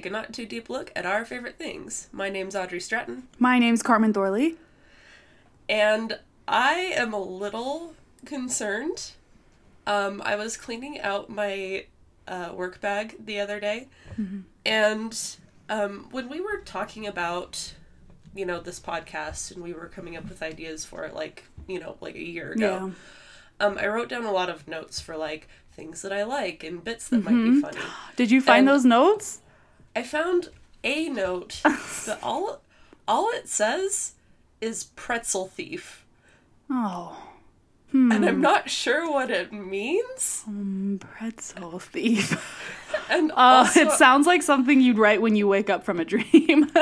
take a not too deep look at our favorite things. My name's Audrey Stratton, My name's Carmen Thorley. and I am a little concerned. Um, I was cleaning out my uh, work bag the other day, and um, when we were talking about, you know, this podcast and we were coming up with ideas for it, like you know, like a year ago. Um, I wrote down a lot of notes for like things that I like and bits that might be funny. Did you find And- those notes? I found a note that all all it says is pretzel thief, Oh, and I'm not sure what it means. pretzel thief. And Uh, also, it sounds like something you'd write when you wake up from a dream.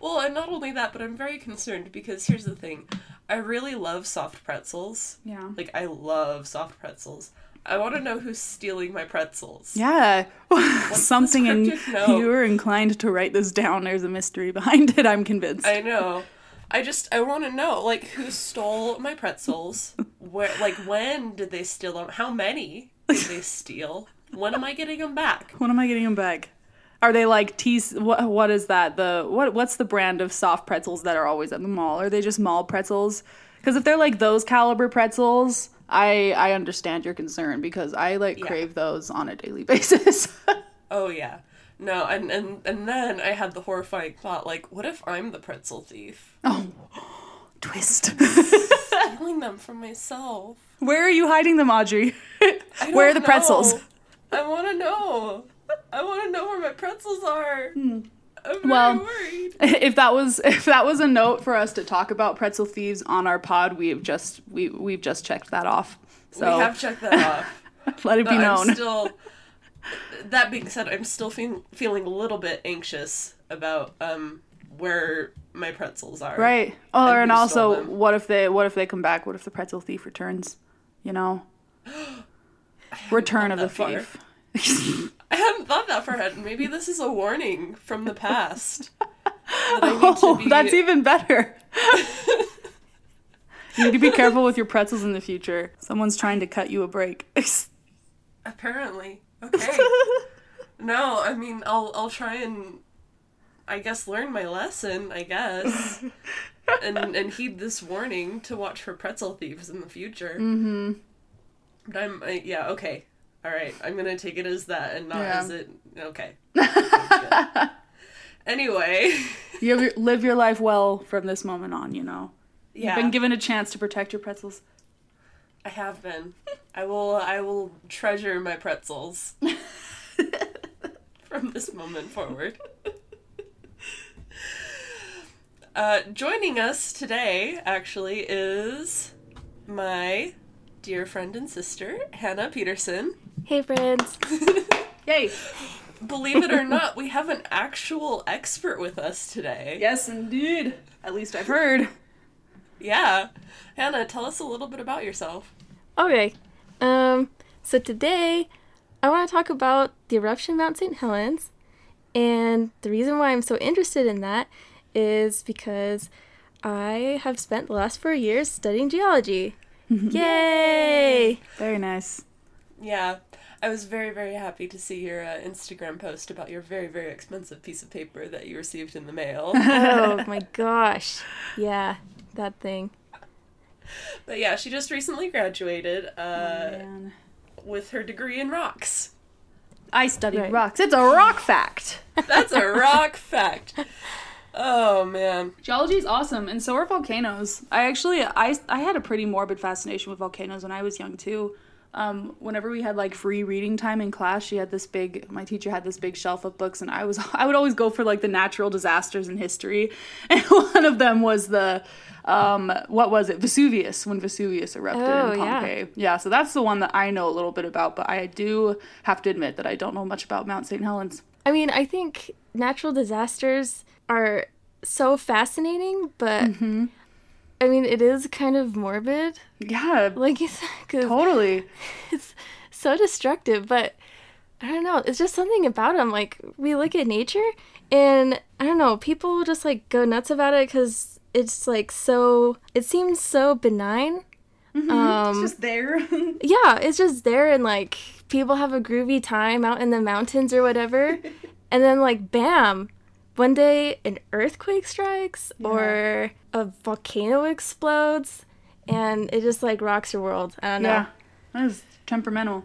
well, and not only that, but I'm very concerned because here's the thing: I really love soft pretzels. yeah. Like I love soft pretzels. I want to know who's stealing my pretzels. Yeah. something in note? you were inclined to write this down. There's a mystery behind it, I'm convinced. I know. I just I want to know like who stole my pretzels? Where like when did they steal them? How many did they steal? When am I getting them back? when am I getting them back? Are they like teas? What what is that? The what what's the brand of soft pretzels that are always at the mall? Are they just mall pretzels? Because if they're like those caliber pretzels, I I understand your concern because I like Yeah. crave those on a daily basis. Oh yeah. No, and and and then I had the horrifying thought like what if I'm the pretzel thief? oh, twist. Stealing them from myself. Where are you hiding them, Audrey? Where are the pretzels? I want to know. I want to know where my pretzels are. Hmm. Well, worried. if that was if that was a note for us to talk about pretzel thieves on our pod, we've just we we've just checked that off. So we have checked that off. let it be known. I'm still. That being said, I'm still feel, feeling a little bit anxious about um where my pretzels are. Right. Oh, And and also, what if they what if they come back? What if the pretzel thief returns? You know, return of the that thief. I hadn't thought that far ahead. Maybe this is a warning from the past. that I need to Oh, be- that's even better. you need to be careful with your pretzels in the future. Someone's trying to cut you a break. Apparently. Okay. no, I mean, I'll I'll try and, I guess, learn my lesson. I guess, and and heed this warning to watch for pretzel thieves in the future. Mm-hmm. But I'm I, yeah okay. All right, I'm gonna take it as that and not Yeah. as it. Okay. Anyway, you live your life well from this moment on. You know, yeah, you've been given a chance to protect your pretzels. I have been. I will. I will treasure my pretzels from this moment forward. Uh, joining us today, actually, is my dear friend and sister, Hannah Peterson. Hey friends. Yay! Believe it or not, we have an actual expert with us today. Yes, indeed. At least I've heard. Yeah. Hannah, tell us a little bit about yourself. Okay. Um so today I want to talk about the eruption of Mount St. Helens. And the reason why I'm so interested in that is because I have spent the last 4 years studying geology. Yay! Very nice. Yeah, I was very, very happy to see your uh, Instagram post about your very, very expensive piece of paper that you received in the mail. Oh my gosh. Yeah, that thing. but yeah, she just recently graduated uh, Man. with her degree in rocks. I studied Right. rocks. It's a rock fact. That's a rock fact. Oh man. Geology is awesome, and so are volcanoes. I actually, I, I had a pretty morbid fascination with volcanoes when I was young too. Um, whenever we had like free reading time in class, she had this big. My teacher had this big shelf of books, and I was I would always go for like the natural disasters in history, and one of them was the, um, what was it? Vesuvius when Vesuvius erupted Oh, in. Pompeii. Yeah, so that's the one that I know a little bit about, but I do have to admit that I don't know much about Mount St. Helens. I mean, I think natural disasters are so fascinating, but I mean, it is kind of morbid. Yeah, Like, it's, cause totally. it's so destructive, but I don't know. It's just something about them. Like, we look at nature, and I don't know, people just like go nuts about it because it's like so, it seems so benign. Um, It's just there. yeah, it's just there, and like people have a groovy time out in the mountains or whatever. and then, like, bam, one day an earthquake strikes or a volcano explodes and it just like rocks your world. I don't know. Yeah. That is temperamental.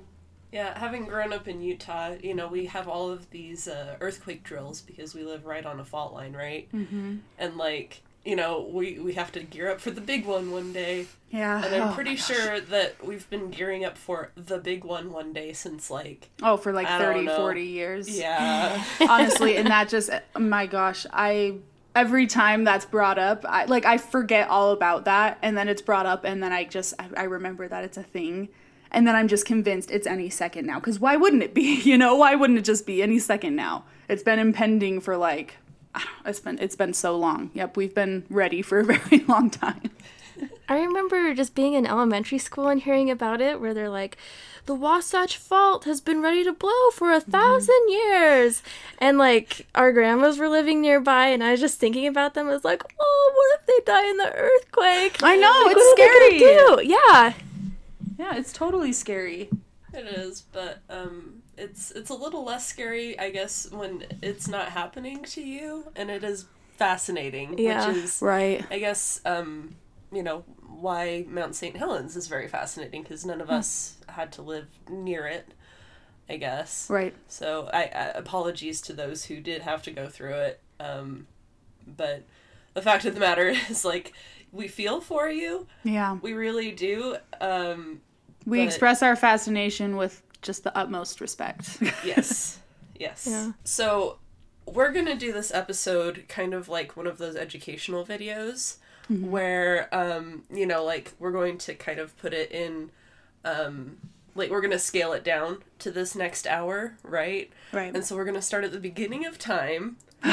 Yeah, having grown up in Utah, you know, we have all of these uh, earthquake drills because we live right on a fault line, right? Mm-hmm. And like, you know, we we have to gear up for the big one one day, Yeah. and I'm Oh pretty sure that we've been gearing up for the big one one day since like, Oh, for like I 30, 40 years. yeah, honestly and that just my gosh i every time that's brought up I, like i forget all about that and then it's brought up and then i just I, I remember that it's a thing and then i'm just convinced it's any second now because why wouldn't it be? You know why wouldn't it just be any second now? It's been impending for like it's been it's been so long yep we've been ready for a very long time I remember just being in elementary school and hearing about it where they're like, the Wasatch Fault has been ready to blow for a 1000 years. And like our grandmas were living nearby and I was just thinking about them as like, oh, what if they die in the earthquake? i know Like, it's what are they scary do? Yeah. yeah it's totally scary it is. But um, it's it's a little less scary, I guess, when it's not happening to you, and it is fascinating, Yeah. which is right I guess um, you know why Mount St. Helens is very fascinating because none of us had to live near it. I guess. right So I, I apologies to those who did have to go through it. Um, but the fact of the matter is, like, we feel for you. yeah We really do. Um, we But- express our fascination with just the utmost respect yes. Yes. Yeah. So we're gonna do this episode kind of like one of those educational videos where um, you know, like we're going to kind of put it in um like we're gonna scale it down to this next hour, right? right And so we're gonna start at the beginning of time.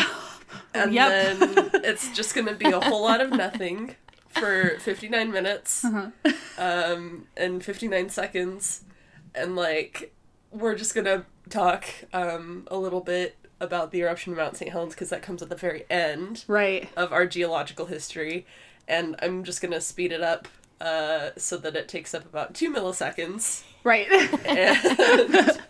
and Yep. then it's just gonna be a whole lot of nothing for 59 minutes um, and 59 seconds. And like, we're just gonna talk um, a little bit about the eruption of Mount St. Helens because that comes at the very end right of our geological history. And I'm just gonna speed it up uh, so that it takes up about two milliseconds. right And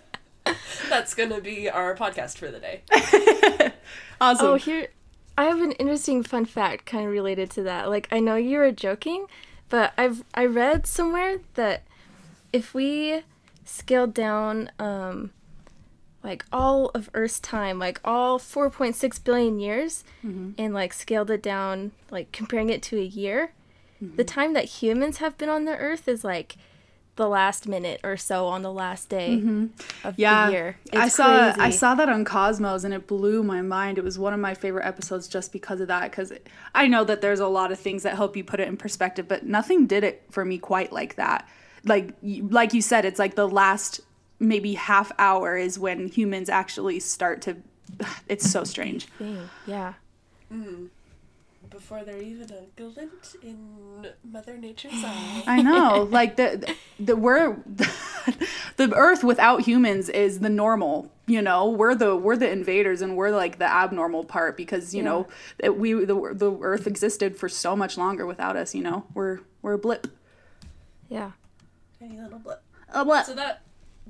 that's gonna be our podcast for the day. awesome Oh, here I have an interesting fun fact kind of related to that. Like I know you were joking, but I've I read somewhere that if we scaled down um like all of Earth's time, like all 4.6 billion years mm-hmm. and like scaled it down like comparing it to a year, mm-hmm. the time that humans have been on the earth is like the last minute or so on the last day mm-hmm. of yeah. the year. It's i saw i saw that on cosmos and it blew my mind. It was one of my favorite episodes just because of that because i know that there's a lot of things that help you put it in perspective but nothing did it for me quite like that like you- like you said it's like the last maybe half hour is when humans actually start to it's so strange thing. Yeah. Mm-hmm. Before they're even a glint in Mother Nature's eye. I know, like the the we're the Earth without humans is the normal. You know, we're the we're the invaders and we're like the abnormal part because you know that we the the Earth existed for so much longer without us. You know, we're we're a blip. Yeah. Tiny little blip. A blip. So that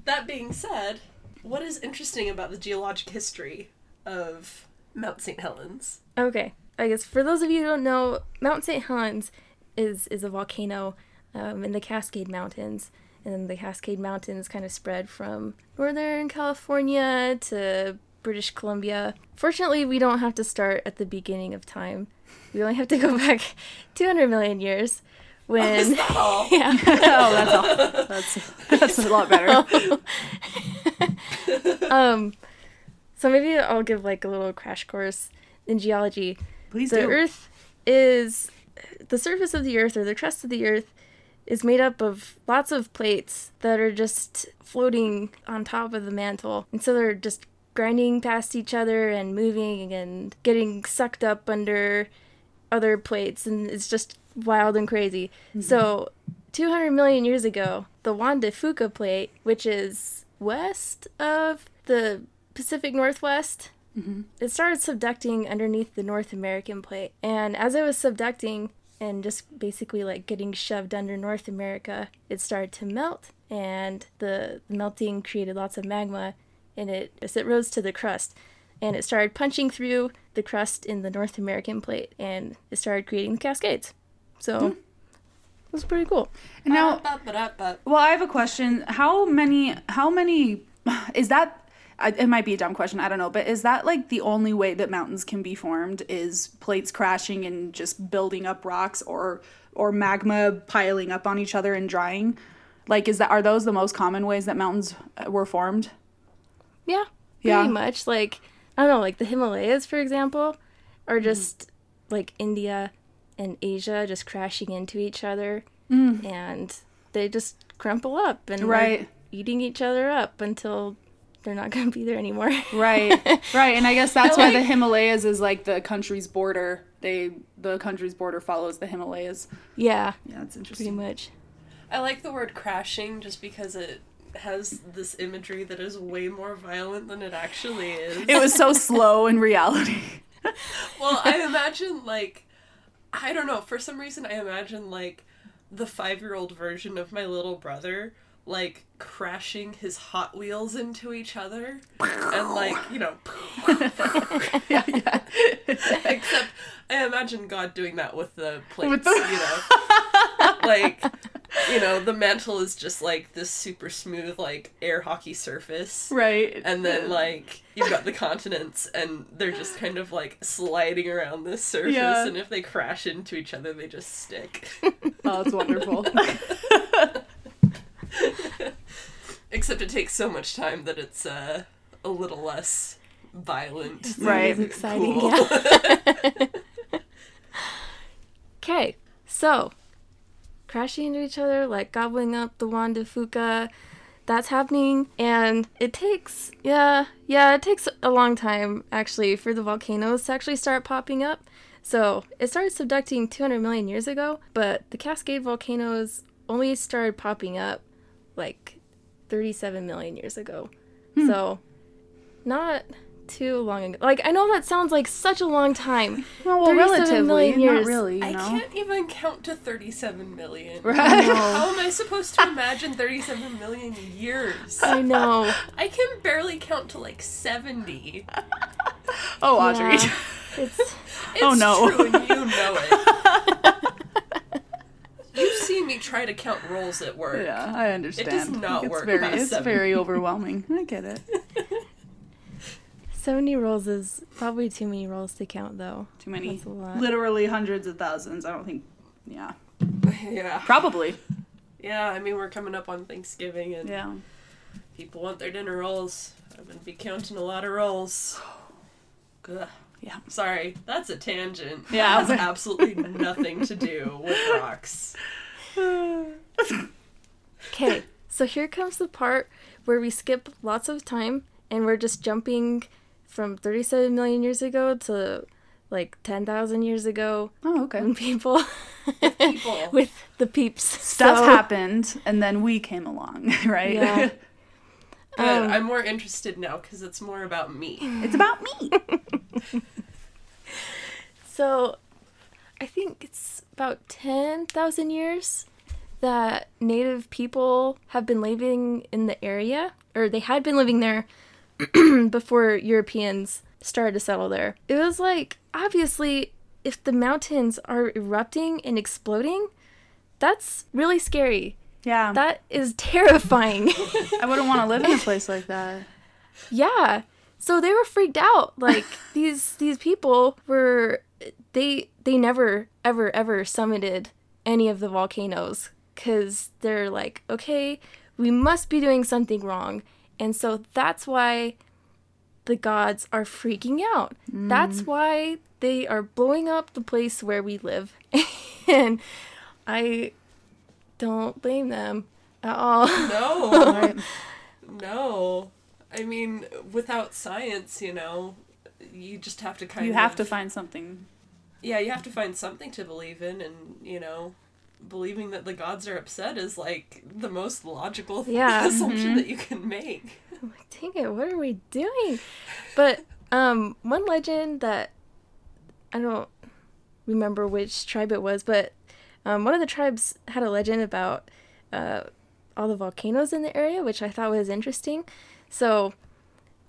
that being said, what is interesting about the geologic history of Mount St. Helens? Okay. I guess for those of you who don't know, Mount St. Helens is is a volcano um, in the Cascade Mountains, and the Cascade Mountains kind of spread from northern California to British Columbia. Fortunately, we don't have to start at the beginning of time. We only have to go back 200 million years when Oh, yeah. oh, that's all. That's that's a lot better. um so maybe I'll give like a little crash course in geology. Please the do. earth is the surface of the earth or the crust of the earth is made up of lots of plates that are just floating on top of the mantle and so they're just grinding past each other and moving and getting sucked up under other plates and it's just wild and crazy. Mm-hmm. So 200 million years ago the juan de fuca plate which is west of the pacific northwest mm-hmm. it started subducting underneath the North American plate. And as it was subducting, and just basically like getting shoved under North America, it started to melt, and the melting created lots of magma, and it as it rose to the crust, and it started punching through the crust in the North American plate, and it started creating the Cascades. So it was pretty cool. And now, well, I have a question. How many? How many? Is that? It might be a dumb question. I don't know, but is that like the only way that mountains can be formed? Is plates crashing and just building up rocks, or or magma piling up on each other and drying? Like, is that are those the most common ways that mountains uh, were formed? Yeah, pretty Yeah. much. Like I don't know, like the Himalayas, for example, are just like India and Asia just crashing into each other, mm. and they just crumple up and they're Right. eating each other up until they're not going to be there anymore. Right, right, and I guess that's I why the Himalayas is like the country's border. They the country's border follows the Himalayas. yeah, Yeah, it's pretty much. I like the word crashing just because it has this imagery that is way more violent than it actually is. It was so slow in reality. well, I imagine like I don't know, for some reason I imagine like the 5-year-old version of my little brother like crashing his Hot Wheels into each other and like, you know, yeah, yeah. except I imagine God doing that with the plates, With the- you know. like you know, the mantle is just like this super smooth like air hockey surface. right. And then like you've got the continents and they're just kind of like sliding around this surface Yeah. and if they crash into each other they just stick. oh, it's wonderful. Except it takes so much time that it's uh, a little less violent. Right. Exciting. Cool. Yeah. Okay, so crashing into each other, like gobbling up the Juan de Fuca, that's happening, and it takes, yeah, yeah, it takes a long time actually for the volcanoes to actually start popping up. So it started subducting 200 million years ago, but the Cascade volcanoes only started popping up like 37 million years ago. Hmm. So not too long ago. Like I know that sounds like such a long time. well, well relatively, million not really. You I know. can't even count to 37 million. Right. How am I supposed to imagine 37 million years? I know. I can barely count to like 70. Oh, Audrey. Yeah. It's It's Oh, no. true and you know it. You've seen me try to count rolls at work. Yeah, I understand. It does not it's work Very, it's seven. very overwhelming. I get it. 70 rolls is probably too many rolls to count though. Too many. That's a lot. Literally hundreds of thousands. I don't think. Yeah, Yeah. probably. Yeah, I mean, we're coming up on Thanksgiving and Yeah. people want their dinner rolls. I'm going to be counting a lot of rolls. Ugh. Yeah. Sorry, that's a tangent. Yeah. That has absolutely nothing to do with rocks. Okay, so here comes the part where we skip lots of time and we're just jumping from 37 million years ago to like 10,000 years ago Oh, okay. when people People. with the peeps Stuff So, happened, and then we came along, right? Yeah. Good. Um, I'm more interested now because it's more about me. it's about me. So, I think it's about 10,000 years that native people have been living in the area, or they had been living there before Europeans started to settle there. It was like, obviously, if the mountains are erupting and exploding, that's really scary. Yeah. That is terrifying. I wouldn't want to live in a place like that. Yeah. So they were freaked out. Like these these people were they they never ever ever summited any of the volcanoes cuz they're like, "Okay, we must be doing something wrong." And so that's why the gods are freaking out. Mm. That's why they are blowing up the place where we live. and I don't blame them at all. No, Right. no. I mean, without science, you know, you just have to kind You of. You have to find something. Yeah, you have to find something to believe in, and, you know, believing that the gods are upset is like the most logical Yeah. assumption that you can make. dang it, what are we doing? But um one legend that I don't remember which tribe it was, but um, one of the tribes had a legend about uh, all the volcanoes in the area, which I thought was interesting. So,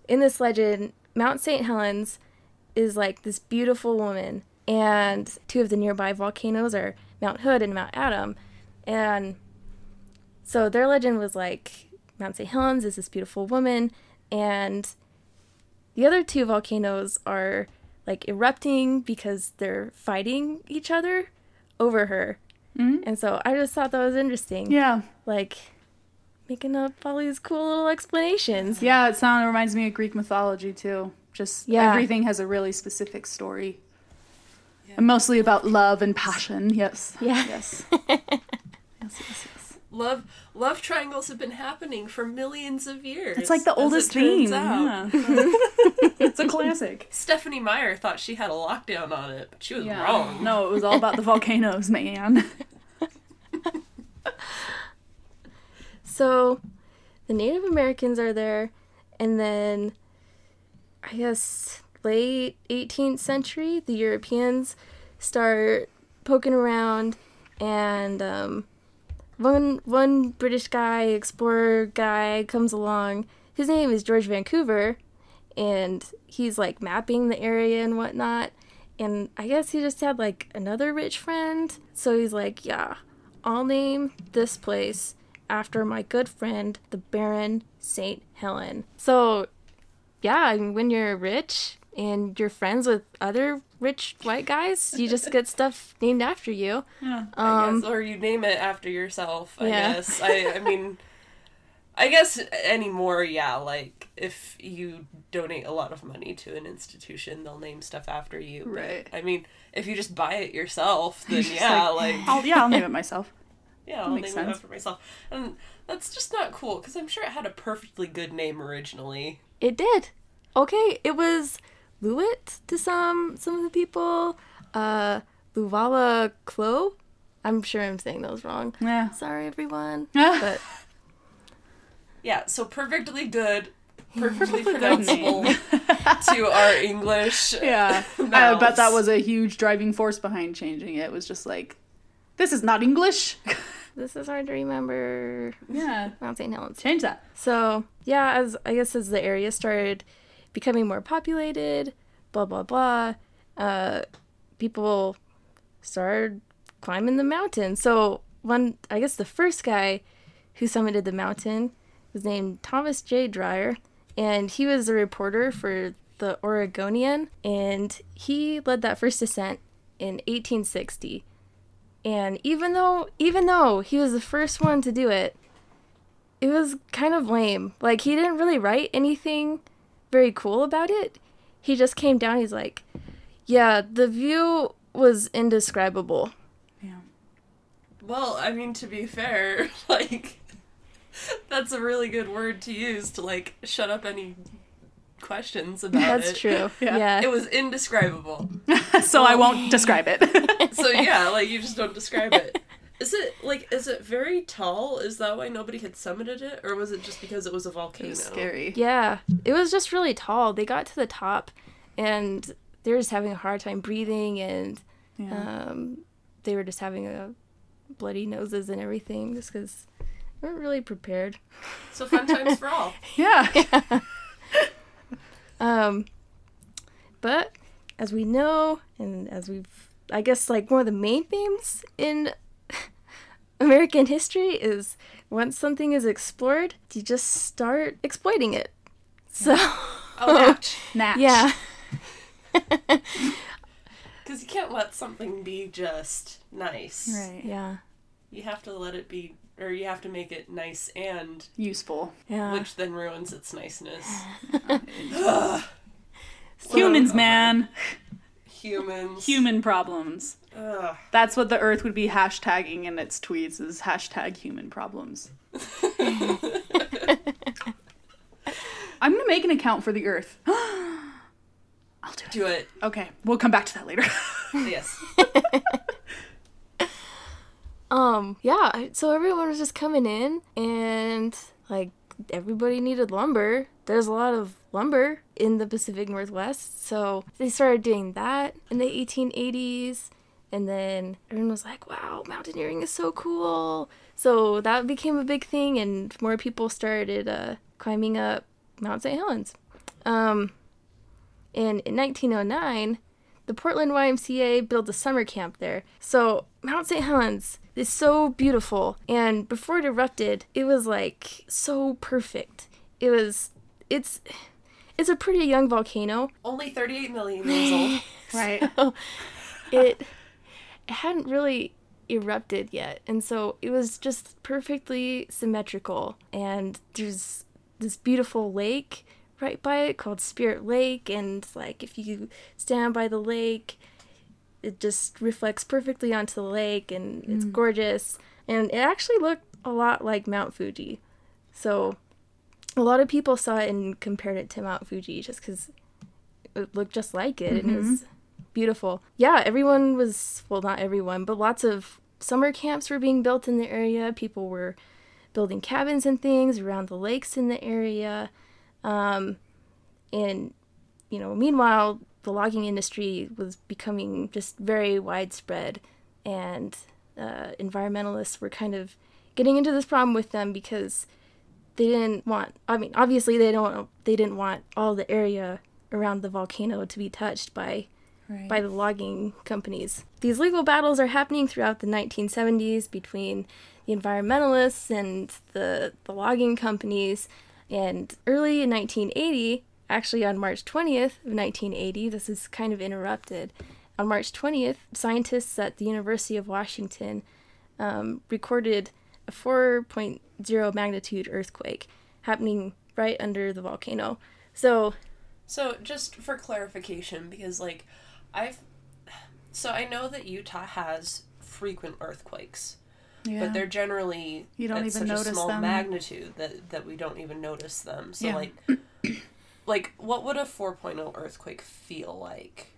in this legend, Mount St. Helens is like this beautiful woman, and two of the nearby volcanoes are Mount Hood and Mount Adam. And so their legend was like Mount St. Helens is this beautiful woman, and the other two volcanoes are like erupting because they're fighting each other over her. Mhm. And so I just thought that was interesting. Yeah. Like making up all these cool little explanations. Yeah, it sound reminds me of Greek mythology too. Just Yeah. everything has a really specific story. And mostly about love and passion. Yes. Yeah. Yes. yes, yes, yes. Love love triangles have been happening for millions of years. It's like the oldest theme. Yeah. it's a classic. Stephenie Meyer thought she had a lockdown on it, but she was Yeah. wrong. No, it was all about the volcanoes, man. So the Native Americans are there, and then I guess late 18th century, the Europeans start poking around, and um, one one British guy, explorer guy, comes along. His name is George Vancouver, and he's like mapping the area and whatnot. And I guess he just had like another rich friend, so he's like, yeah, I'll name this place after my good friend, the Baron St. Helen. So, yeah, I mean, when you're rich and you're friends with other rich white guys, you just get stuff named after you. Yeah. I Um, guess, or you name it after yourself. I Yeah. guess. I, I mean, I guess anymore. Yeah, like if you donate a lot of money to an institution, they'll name stuff after you. But, Right. I mean, if you just buy it yourself, then yeah, like, like, I'll, yeah, I'll name it myself. Yeah, I'll name makes it sense. after myself. And that's just not cool because I'm sure it had a perfectly good name originally. It did. Okay, it was Lewitt to some some of the people. Uh, Luvala Clo. I'm sure I'm saying those wrong. Yeah. Sorry, everyone. but But Yeah, so perfectly good, perfectly Good pronounceable to our English. yeah, I bet that was a huge driving force behind changing it. It was just like, this is not English. This is hard to remember. yeah, Mount St. Helens. change that. So yeah, as I guess as the area started becoming more populated, blah blah blah, uh, people started climbing the mountain. So one, I guess the first guy who summited the mountain was named Thomas J. Dryer, and he was a reporter for the Oregonian, and he led that first ascent in 1860. And even though even though he was the first one to do it, it was kind of lame. Like he didn't really write anything very cool about it. He just came down. He's like, "Yeah, the view was indescribable." Yeah. Well, I mean, to be fair, like, that's a really good word to use to, like, shut up any questions about That's it. true. Yeah. Yeah. It was indescribable. so I won't describe it. So, yeah, like, you just don't describe it. Is it, like, is it very tall? Is that why nobody had summited it? Or was it just because it was a volcano? it was scary. yeah. It was just really tall. They got to the top, and they were just having a hard time breathing, and Yeah. um, they were just having a bloody noses and everything, just because they weren't really prepared. So, fun times for all. yeah. Um, but as we know, and as we've, I guess, like one of the main themes in American history is once something is explored, you just start exploiting it. So, Oh, ouch. Natch. yeah, Because you can't let something be just nice. Right. yeah, You have to let it be, or you have to make it nice and, Useful. yeah. which then ruins its niceness. Humans, man. Humans. Human problems. Ugh. That's what the Earth would be hashtagging in its tweets is hashtag human problems. I'm gonna make an account for the Earth. I'll do it. Do it. Okay, we'll come back to that later. Yes. Um, yeah, so everyone was just coming in and like everybody needed lumber. There's a lot of lumber in the Pacific Northwest, so they started doing that in the 1880s And then everyone was like, wow, mountaineering is so cool. So that became a big thing, and more people started uh, climbing up Mount St. Helens. Um, and in 1909, the Portland YMCA built a summer camp there. So Mount St. Helens is so beautiful, and before it erupted, it was like so perfect. It was, it's, it's a pretty young volcano. Only 38 million years old. Right. So it, it hadn't really erupted yet, and so it was just perfectly symmetrical. And there's this beautiful lake right by it called Spirit Lake, and like if you stand by the lake, it just reflects perfectly onto the lake, and it's mm. gorgeous. And it actually looked a lot like Mount Fuji, so a lot of people saw it and compared it to Mount Fuji just because it looked just like it, and it mm-hmm. was beautiful. Yeah, everyone was well, not everyone, but lots of summer camps were being built in the area. People were building cabins and things around the lakes in the area. Um, and, you know, meanwhile, the logging industry was becoming just very widespread, and uh, environmentalists were kind of getting into this problem with them because they didn't want. I mean, obviously they don't. They didn't want all the area around the volcano to be touched by Right. by the logging companies. These legal battles are happening throughout the 1970s between the environmentalists and the, the logging companies. And early in 1980, actually on March 20th of 1980, this is kind of interrupted. On March 20th, scientists at the University of Washington um, recorded a 4.0 magnitude earthquake happening right under the volcano. So, So, just for clarification, because like I've so I know that Utah has frequent earthquakes, yeah. but they're generally You don't at even such notice a small them. magnitude that that we don't even notice them. So Yeah. like like what would a 4.0 earthquake feel like?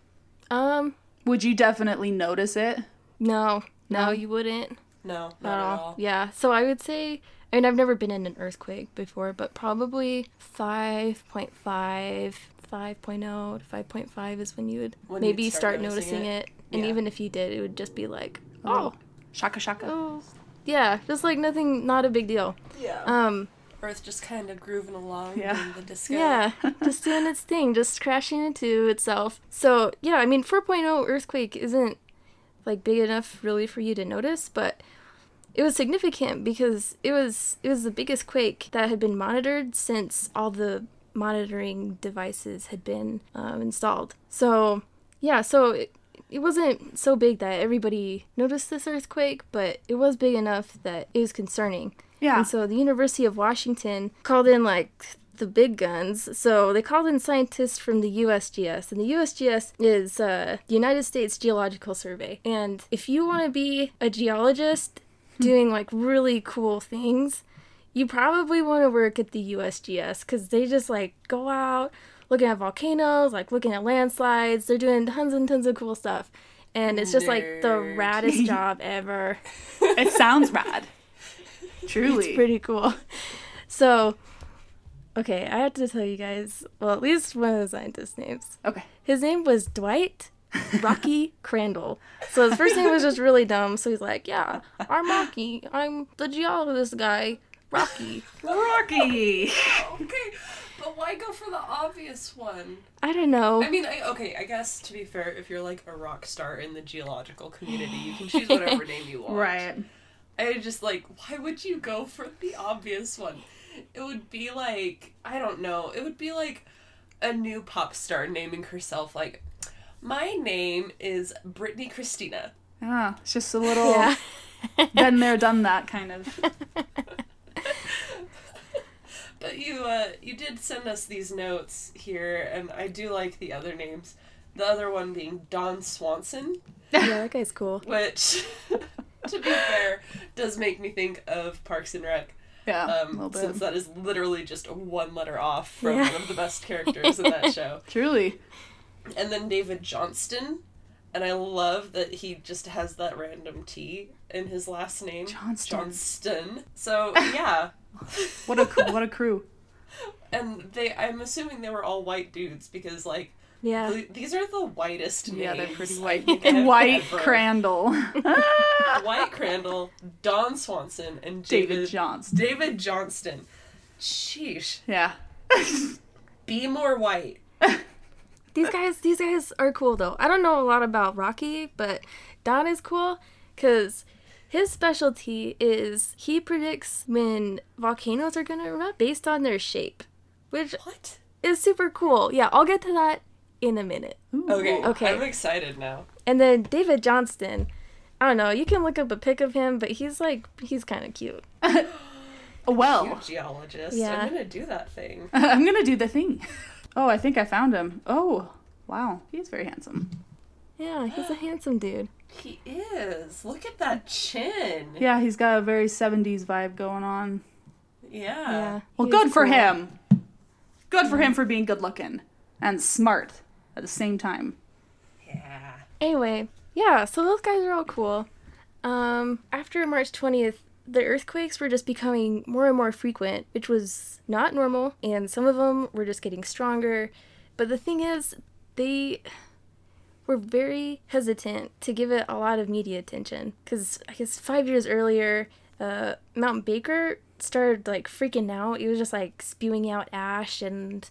um, Would you definitely notice it? no, no, No? you wouldn't. No, not at at all. all. Yeah. So I would say, I mean, I've never been in an earthquake before, but probably 5.5, 5.0 to 5.5 is when you would When maybe start, start noticing, noticing it. it. And Yeah. even if you did, it would just be like, Oh. oh, Shaka shaka. oh, yeah, just like nothing, not a big deal. Yeah. Um, Earth just kind of grooving along Yeah. in the disco. yeah, just doing its thing, just crashing into itself. So yeah, I mean, 4.0 earthquake isn't like big enough really for you to notice, but it was significant because it was it was the biggest quake that had been monitored since all the monitoring devices had been um, installed. So yeah, so it, it wasn't so big that everybody noticed this earthquake, but it was big enough that it was concerning. Yeah. And so the University of Washington called in like the big guns. So they called in scientists from the USGS, and the USGS is uh, the United States Geological Survey. And if you want to be a geologist doing like really cool things, you probably want to work at the USGS because they just like go out looking at volcanoes, like looking at landslides. They're doing tons and tons of cool stuff. And it's just like the raddest job ever. it sounds rad. Truly. It's pretty cool. So, okay, I have to tell you guys, well, at least one of the scientists' names. okay. His name was Dwight Rocky Crandell. So his first name was just really dumb. So he's like, yeah, I'm Rocky. I'm the geologist guy, Rocky. Rocky. Okay, but why go for the obvious one? I don't know. I mean, I, okay, I guess to be fair, if you're like a rock star in the geological community, you can choose whatever name you want. right. I just like, why would you go for the obvious one? It would be like, I don't know, it would be like a new pop star naming herself like, my name is Brittany Christina. Ah, it's just a little yeah. been there, done that kind of. But you, uh, you did send us these notes here, and I do like the other names. The other one being Don Swanson. yeah, that guy's cool. which to be fair does make me think of parks and rec Yeah, a um, little bit. since that is literally just one letter off from Yeah. one of the best characters in that show Truly. and then david johnston and i love that he just has that random t in his last name Johnston. johnston so yeah What a what a crew. and they i'm assuming they were all white dudes because like Yeah. Th- These are the whitest names. Yeah, they're pretty white. think I've White ever- Crandell. White Crandell, Don Swanson, and David David Johnston. David Johnston. Sheesh. Yeah. Be more white. These guys, these guys are cool though. I don't know a lot about Rocky, but Don is cool because his specialty is he predicts when volcanoes are gonna erupt based on their shape, which What? is super cool. Yeah, I'll get to that in a minute. Okay. Okay. I'm excited now. And then David Johnston, I don't know. You can look up a pic of him, but he's like he's kind of cute. Well, You geologist. Yeah. I'm gonna do that thing. I'm gonna do the thing. Oh, I think I found him. Oh, wow. He's very handsome. Yeah, he's a handsome dude. He is. Look at that chin. Yeah, he's got a very 70s vibe going on. Yeah. Yeah. Well, good is for him. Good for him for being good looking and smart at the same time. Yeah. Anyway, yeah, so those guys are all cool. Um, after March 20th, the earthquakes were just becoming more and more frequent, which was not normal, and some of them were just getting stronger. But the thing is, they were very hesitant to give it a lot of media attention. Because I guess five years earlier, uh, Mount Baker started like freaking out. It was just like spewing out ash and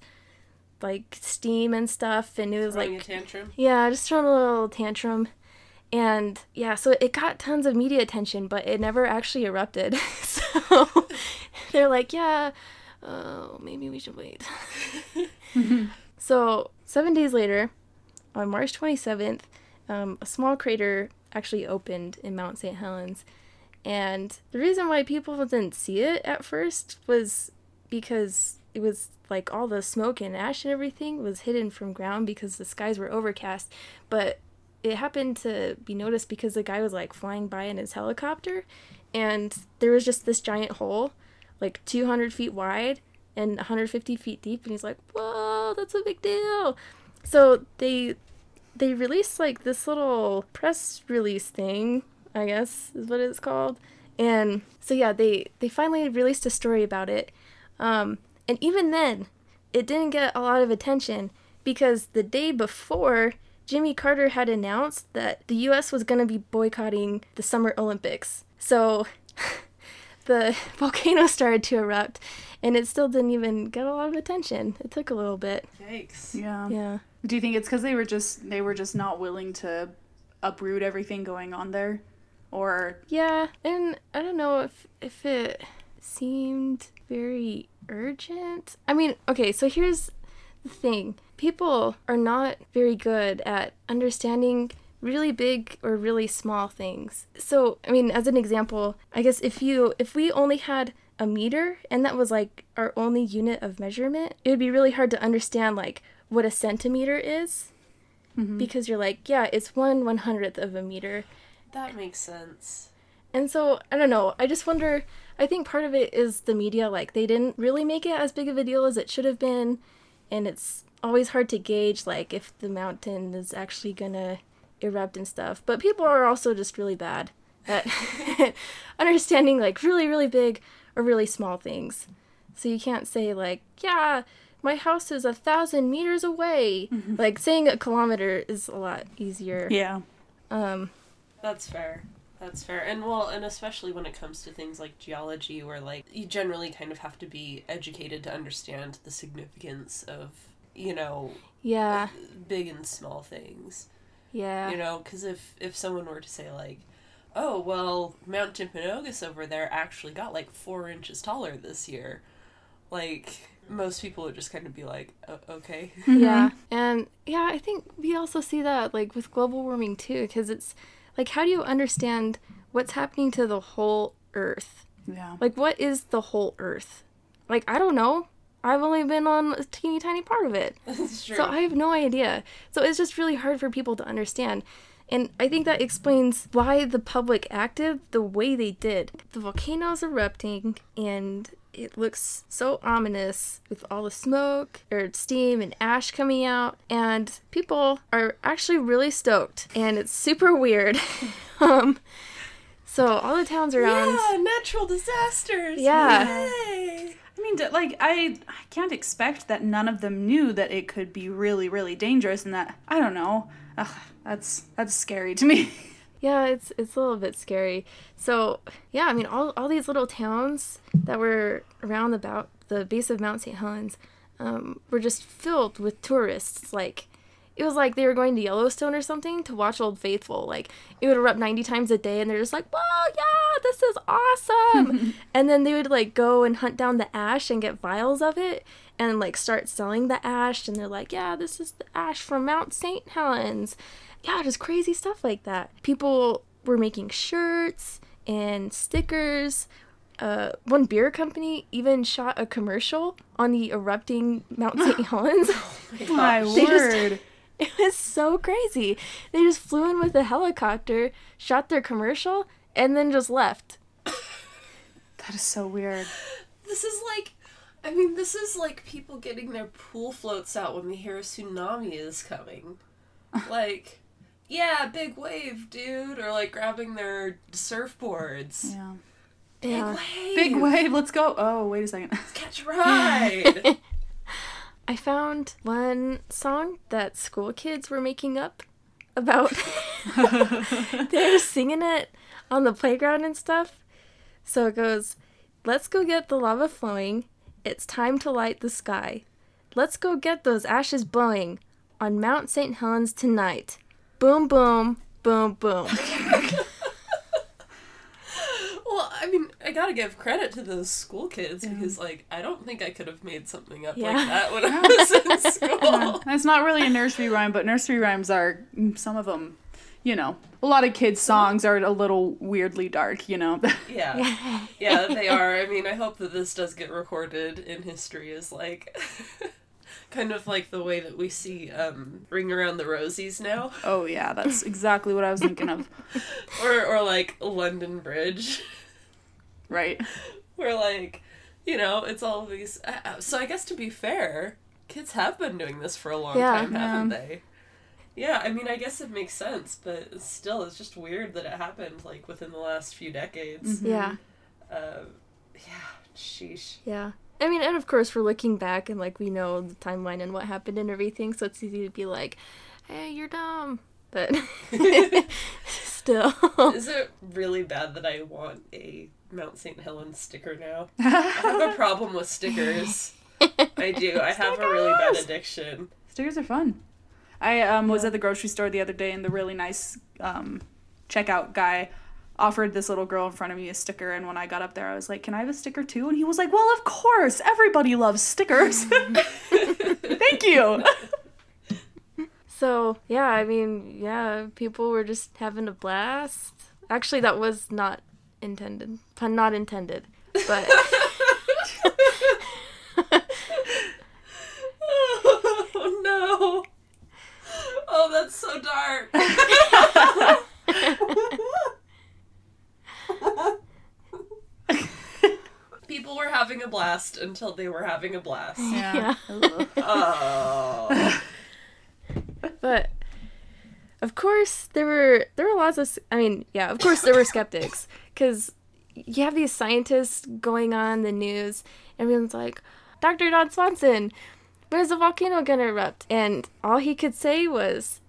like steam and stuff, and it was Throwing like a tantrum. yeah, just throwing a little tantrum. And yeah, so it got tons of media attention, but it never actually erupted. so they're like, yeah, oh, maybe we should wait. so seven days later, on March 27th, um, a small crater actually opened in Mount St. Helens. And the reason why people didn't see it at first was because it was like all the smoke and ash and everything was hidden from ground because the skies were overcast. But it happened to be noticed because the guy was like flying by in his helicopter and there was just this giant hole, like 200 feet wide and 150 feet deep. And he's like, whoa, that's a big deal. So they they released like this little press release thing, I guess is what it's called. And so yeah, they they finally released a story about it. Um, and even then, it didn't get a lot of attention because the day before, Jimmy Carter had announced that the U.S. was going to be boycotting the Summer Olympics. So the volcano started to erupt, and it still didn't even get a lot of attention. It took a little bit. Yikes. Yeah. Yeah. Do you think it's because they were just they were just not willing to uproot everything going on there, or Yeah, and I don't know if if it seemed very urgent. I mean, okay, so here's the thing. People are not very good at understanding really big or really small things. So, I mean, as an example, I guess if you if we only had a meter and that was like our only unit of measurement, it would be really hard to understand like what a centimeter is. Mm-hmm. Because you're like, yeah, it's one one hundredth of a meter. That makes sense. And so, I don't know. I just wonder. I think part of it is the media. Like, they didn't really make it as big of a deal as it should have been. And it's always hard to gauge, like, if the mountain is actually gonna erupt and stuff. But people are also just really bad at understanding, like, really, really big or really small things. So you can't say, like, yeah, my house is a thousand meters away. Like, saying a kilometer is a lot easier. yeah, Um, That's fair. That's fair. And well, and especially when it comes to things like geology, where like you generally kind of have to be educated to understand the significance of, you know, yeah, big and small things. yeah. You know, because if if someone were to say like, "Oh, well, Mount Timpanogos over there actually got like four inches taller this year," like most people would just kind of be like, "Okay." Mm-hmm. Yeah. And yeah, I think we also see that like with global warming too because it's like how do you understand what's happening to the whole earth? yeah. Like what is the whole earth? Like I don't know. I've only been on a teeny tiny part of it. That's true. So I have no idea. So it's just really hard for people to understand. And I think that explains why the public acted the way they did. The volcanoes erupting and it looks so ominous with all the smoke or steam and ash coming out and people are actually really stoked and it's super weird. um so all the towns around yeah, natural disasters. Yeah. Yay! I mean, like I, I can't expect that none of them knew that it could be really, really dangerous, and that I don't know. Ugh, that's that's scary to me. Yeah, it's it's a little bit scary. So yeah, I mean all all these little towns that were around about the base of Mount St. Helens um, were just filled with tourists. Like it was like they were going to Yellowstone or something to watch Old Faithful. Like it would erupt ninety times a day, and they're just like, "Whoa, yeah, this is awesome!" and then they would like go and hunt down the ash and get vials of it, and like start selling the ash. And they're like, "Yeah, this is the ash from Mount St. Helens." Yeah, just crazy stuff like that. People were making shirts and stickers. Uh, one beer company even shot a commercial on the erupting Mount St. Helens. My They just- word. it was so crazy. They just flew in with a helicopter, shot their commercial, and then just left. That is so weird. This is like, I mean, this is like people getting their pool floats out when they hear a tsunami is coming. like, yeah, big wave, dude. Or like grabbing their surfboards. Yeah. Big Yeah. wave. Big wave. Let's go. Oh, wait a second. Let's Catch a ride. I found one song that school kids were making up about. they were singing it on the playground and stuff. So it goes, Let's go get the lava flowing. It's time to light the sky. Let's go get those ashes blowing on Mount St. Helens tonight. Boom, boom, boom, boom. well, I mean, I gotta give credit to those school kids because, like, I don't think I could have made something up Yeah. like that when I was in school. It's not really a nursery rhyme, but nursery rhymes are mm, some of them. You know, a lot of kids' songs are a little weirdly dark. You know. Yeah. Yeah, they are. I mean, I hope that this does get recorded in history as like kind of like the way that we see um Ring Around the Rosies now. oh yeah, that's exactly what I was thinking of. Or or like London Bridge. Right. Where like, you know, it's all these uh, uh, so I guess to be fair, kids have been doing this for a long Yeah. time, haven't Yeah. they? Yeah, I mean, I guess it makes sense, but still, it's just weird that it happened like within the last few decades. yeah, Uh, yeah, sheesh. yeah. I mean, and of course, we're looking back and like we know the timeline and what happened and everything, so it's easy to be like, hey, you're dumb. But still. Is it really bad that I want a Mount St. Helens sticker now? I have a problem with stickers. I do. I have a really bad addiction. Stickers are fun. I um, was at the grocery store the other day, and the really nice um, checkout guy offered this little girl in front of me a sticker. And when I got up there, I was like, "Can I have a sticker too?" And he was like, "Well, of course. Everybody loves stickers. Thank you." So, yeah, I mean, yeah, people were just having a blast. Actually, that was not intended. Pun not intended. But Oh no. Oh, that's so dark. People were having a blast until they were having a blast. Yeah. Oh. but of course there were there were lots of I mean, yeah, of course there were skeptics cuz you have these scientists going on the news everyone's like, "Dr. Don Swanson, when is the volcano going to erupt?" And all he could say was,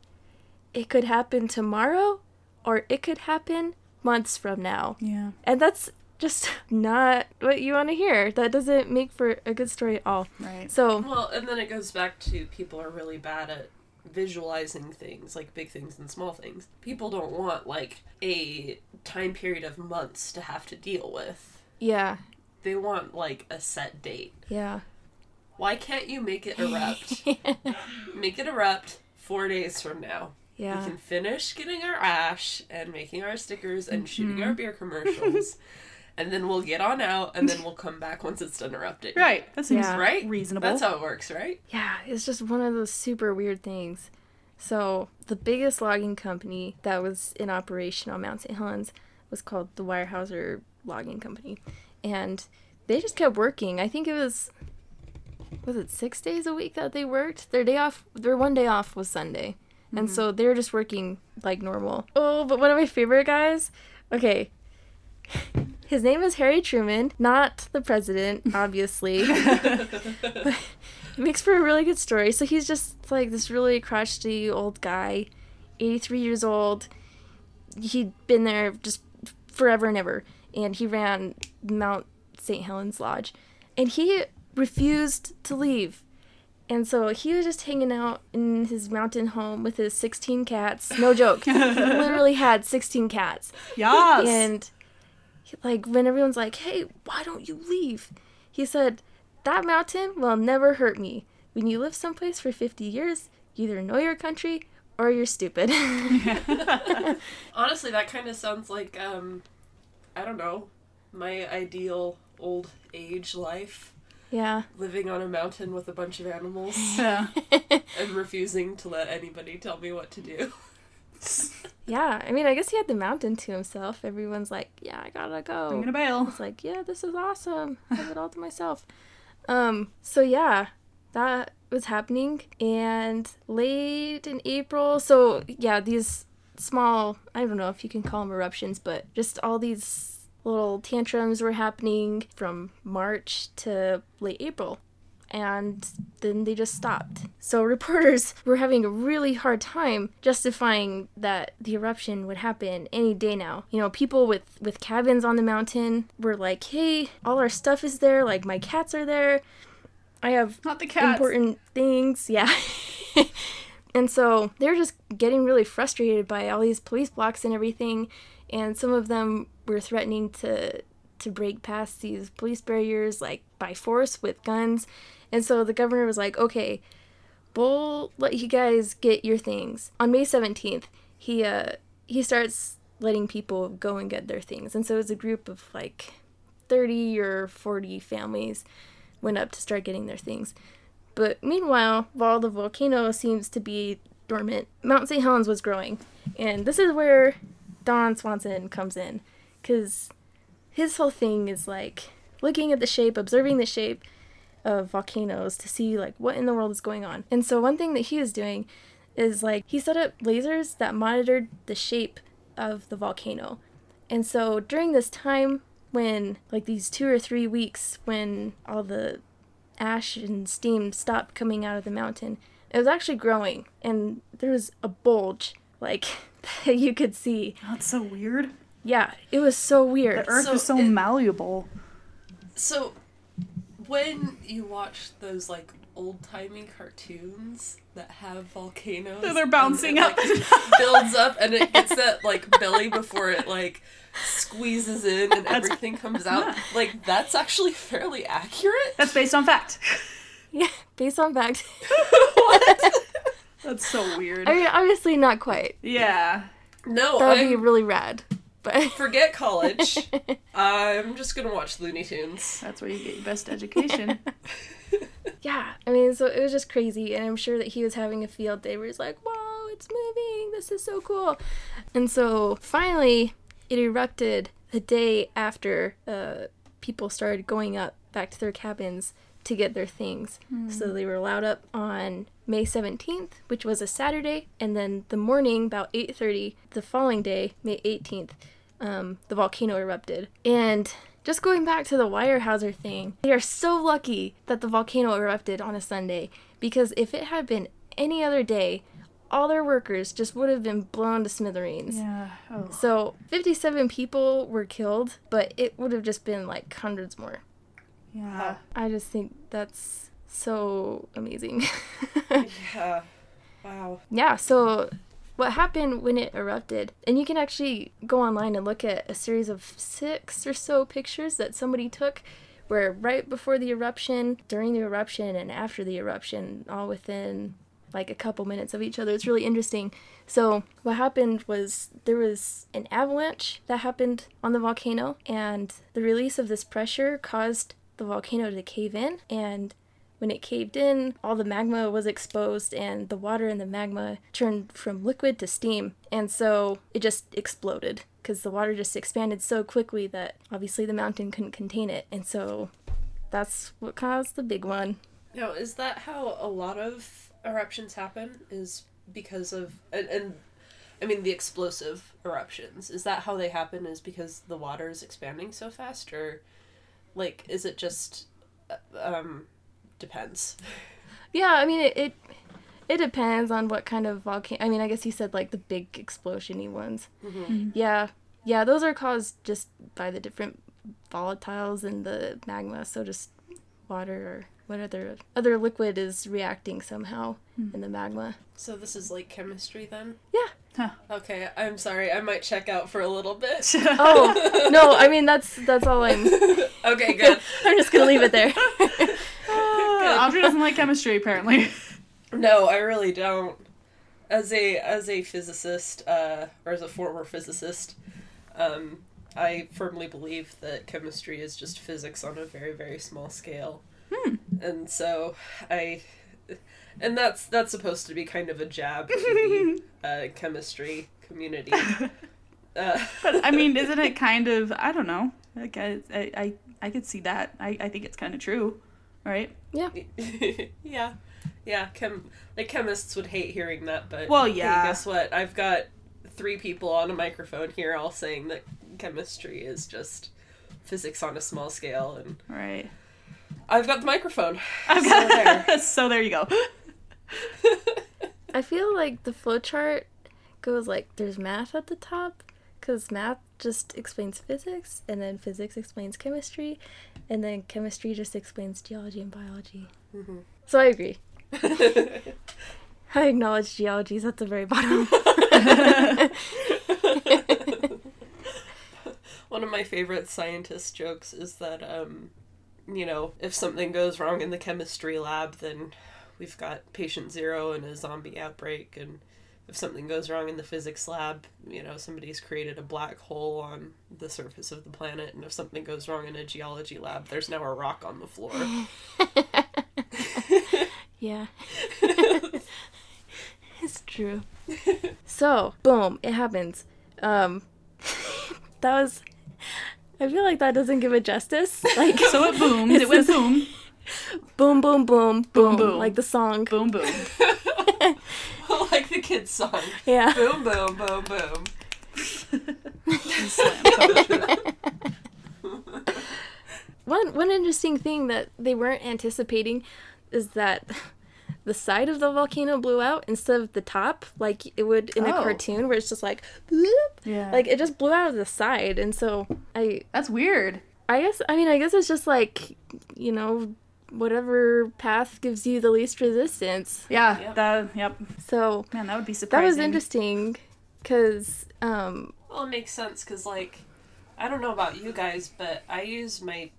"It could happen tomorrow or it could happen months from now." yeah. And that's just not what you want to hear. That doesn't make for a good story at all. Right. So, Well, and then it goes back to people are really bad at visualizing things, like big things and small things. People don't want like a time period of months to have to deal with. yeah, They want like a set date. yeah. Why can't you make it erupt? make it erupt four days from now. Yeah. We can finish getting our ash and making our stickers and shooting our mm-hmm. beer commercials. and then we'll get on out and then we'll come back once it's done erupting. Right. That seems Yeah. Right? reasonable. That's how it works, right? Yeah, it's just one of those super weird things. So, the biggest logging company that was in operation on Mount St. Helens was called the Weyerhaeuser Logging Company. And they just kept working. I think it was was it 6 days a week that they worked? Their day off their one day off was Sunday. And mm-hmm. so they were just working like normal. Oh, but one of my favorite guys. Okay. His name is Harry Truman, not the president, obviously. it makes for a really good story. So he's just like this really crotchety old guy, 83 years old. He'd been there just forever and ever, and he ran Mount St. Helens Lodge. And he refused to leave. And so he was just hanging out in his mountain home with his 16 cats. No joke. he literally had 16 cats. Yes. And like when everyone's like, "Hey, why don't you leave?" He said, "That mountain will never hurt me. When you live someplace for 50 years, you either know your country or you're stupid." Honestly, that kind of sounds like um, I don't know, my ideal old age life. yeah. Living on a mountain with a bunch of animals yeah. and refusing to let anybody tell me what to do. Yeah. I mean, I guess he had the mountain to himself. Everyone's like, "Yeah, I got to go. I'm gonna bail. It's like, "Yeah, this is awesome. I have it all to myself." Um, so yeah, that was happening and late in April. So yeah, these small, I don't know if you can call them eruptions, but just all these little tantrums were happening from March to late April. And then they just stopped. So reporters were having a really hard time justifying that the eruption would happen any day now. You know, people with with cabins on the mountain were like, "Hey, all our stuff is there. Like my cats are there. I have Not the cats. important things. Yeah. and so they're just getting really frustrated by all these police blocks and everything. And some of them were threatening to to break past these police barriers like by force with guns. And so the governor was like, "Okay, we'll let you guys get your things." On May 17th, he uh he starts letting people go and get their things. And so it was a group of like 30 or 40 families went up to start getting their things. But meanwhile, while the volcano seems to be dormant, Mount St. Helens was growing. And this is where Don Swanson comes in. Because his whole thing is like looking at the shape, observing the shape of volcanoes to see like what in the world is going on. And so one thing that he was doing is like he set up lasers that monitored the shape of the volcano. And so during this time when like these 2 or 3 weeks when all the ash and steam stopped coming out of the mountain, it was actually growing and there was a bulge like that you could see. That's so weird. Yeah, it was so weird. The earth So is so it- malleable. So, when you watch those like old timey cartoons that have volcanoes, so They're and bouncing it, up like, and builds up, and it gets that like belly before it like squeezes in and everything comes out. Like that's actually fairly accurate. That's based on fact. yeah, based on fact. What? that's so weird. I mean, obviously not quite. yeah. No, That would be I'm, really rad. But forget college. I'm just gonna watch Looney Tunes. That's where you get your best education. yeah, I mean, so it was just crazy, and I'm sure that he was having a field day where he's like, "Whoa, it's moving! This is so cool!" And so finally, it erupted the day after uh, people started going up back to their cabins to get their things. So they were allowed up on May 17th, which was a Saturday, and then the morning about 8:30 the following day, May 18th, um, the volcano erupted. And just going back to the Weyerhaeuser thing, they are so lucky that the volcano erupted on a Sunday because if it had been any other day, all their workers just would have been blown to smithereens. yeah. Oh. So 57 people were killed, but it would have just been like hundreds more. Yeah. I just think that's so amazing. Yeah. Wow. yeah, so what happened when it erupted, and you can actually go online and look at a series of six or so pictures that somebody took where right before the eruption, during the eruption, and after the eruption, all within like a couple minutes of each other. It's really interesting. So, what happened was there was an avalanche that happened on the volcano, and the release of this pressure caused the volcano to cave in. And when it caved in, all the magma was exposed, and the water in the magma turned from liquid to steam. And so it just exploded because the water just expanded so quickly that obviously the mountain couldn't contain it. And so that's what caused the big one. Now, is that how a lot of eruptions happen? Is because of and, and I mean, the explosive eruptions. Is that how they happen? Is because the water is expanding so fast, or like is it just uh, um depends? Yeah, I mean it, it it depends on what kind of volcano. I mean, I guess you said like the big explosiony ones. Yeah, yeah, those are caused just by the different volatiles in the magma. So just water or what other other liquid is reacting somehow in the magma. So this is like chemistry then. Yeah. Huh. Okay, I'm sorry. I might check out for a little bit. Oh no, I mean that's that's all I'm. okay, good. I'm just gonna leave it there. Uh, Audrey doesn't like chemistry, apparently. No, I really don't. As a as a physicist, uh, or as a former physicist, um, I firmly believe that chemistry is just physics on a very very small scale, and so I, and that's that's supposed to be kind of a jab to the uh, chemistry community. Uh, But I mean, isn't it kind of? I don't know. Like I, I, I, I could see that. I, I think it's kind of true, right? yeah, yeah. Yeah. Chem like chemists would hate hearing that, but Well, hey, yeah. guess what? I've got three people on a microphone here, all saying that chemistry is just physics on a small scale, and Right. I've got the microphone. I've So there. so there you go. I feel like the flowchart goes like there's math at the top because math just explains physics, and then physics explains chemistry, and then chemistry just explains geology and biology. So I agree. I acknowledge geology is at the very bottom. One of my favorite scientist jokes is that, um, you know, if something goes wrong in the chemistry lab, then we've got patient zero and a zombie outbreak. And if something goes wrong in the physics lab, you know, somebody's created a black hole on the surface of the planet. And if something goes wrong in a geology lab, there's now a rock on the floor. yeah. it's true. So, boom, it happens. Um, that was. I feel like that doesn't give it justice. Like, So it boomed. It It's went boom, boom, boom, boom, boom, boom. like the song. boom, boom. like the kids' song. Yeah. Boom, boom, boom, boom. One one interesting thing that they weren't anticipating is that the side of the volcano blew out instead of the top, like it would in a Oh. cartoon where it's just like, bloop. Yeah. like it just blew out of the side, and so I That's weird. I guess I mean I guess it's just like you know whatever path gives you the least resistance. Yeah. Yep. That. Yep. So Man, that would be surprising. that was interesting because um Well, it makes sense because, like, I don't know about you guys, but I use my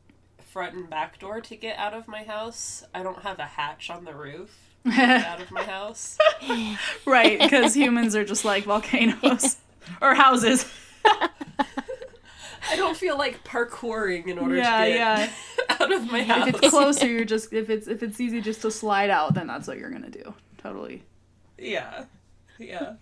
front and back door to get out of my house. I don't have a hatch on the roof to get out of my house. Right, because humans are just like volcanoes or houses. I don't feel like parkouring in order Yeah, to get yeah. out of my house. If it's closer, you're just if it's if it's easy just to slide out, then that's what you're gonna do. Totally. yeah, yeah.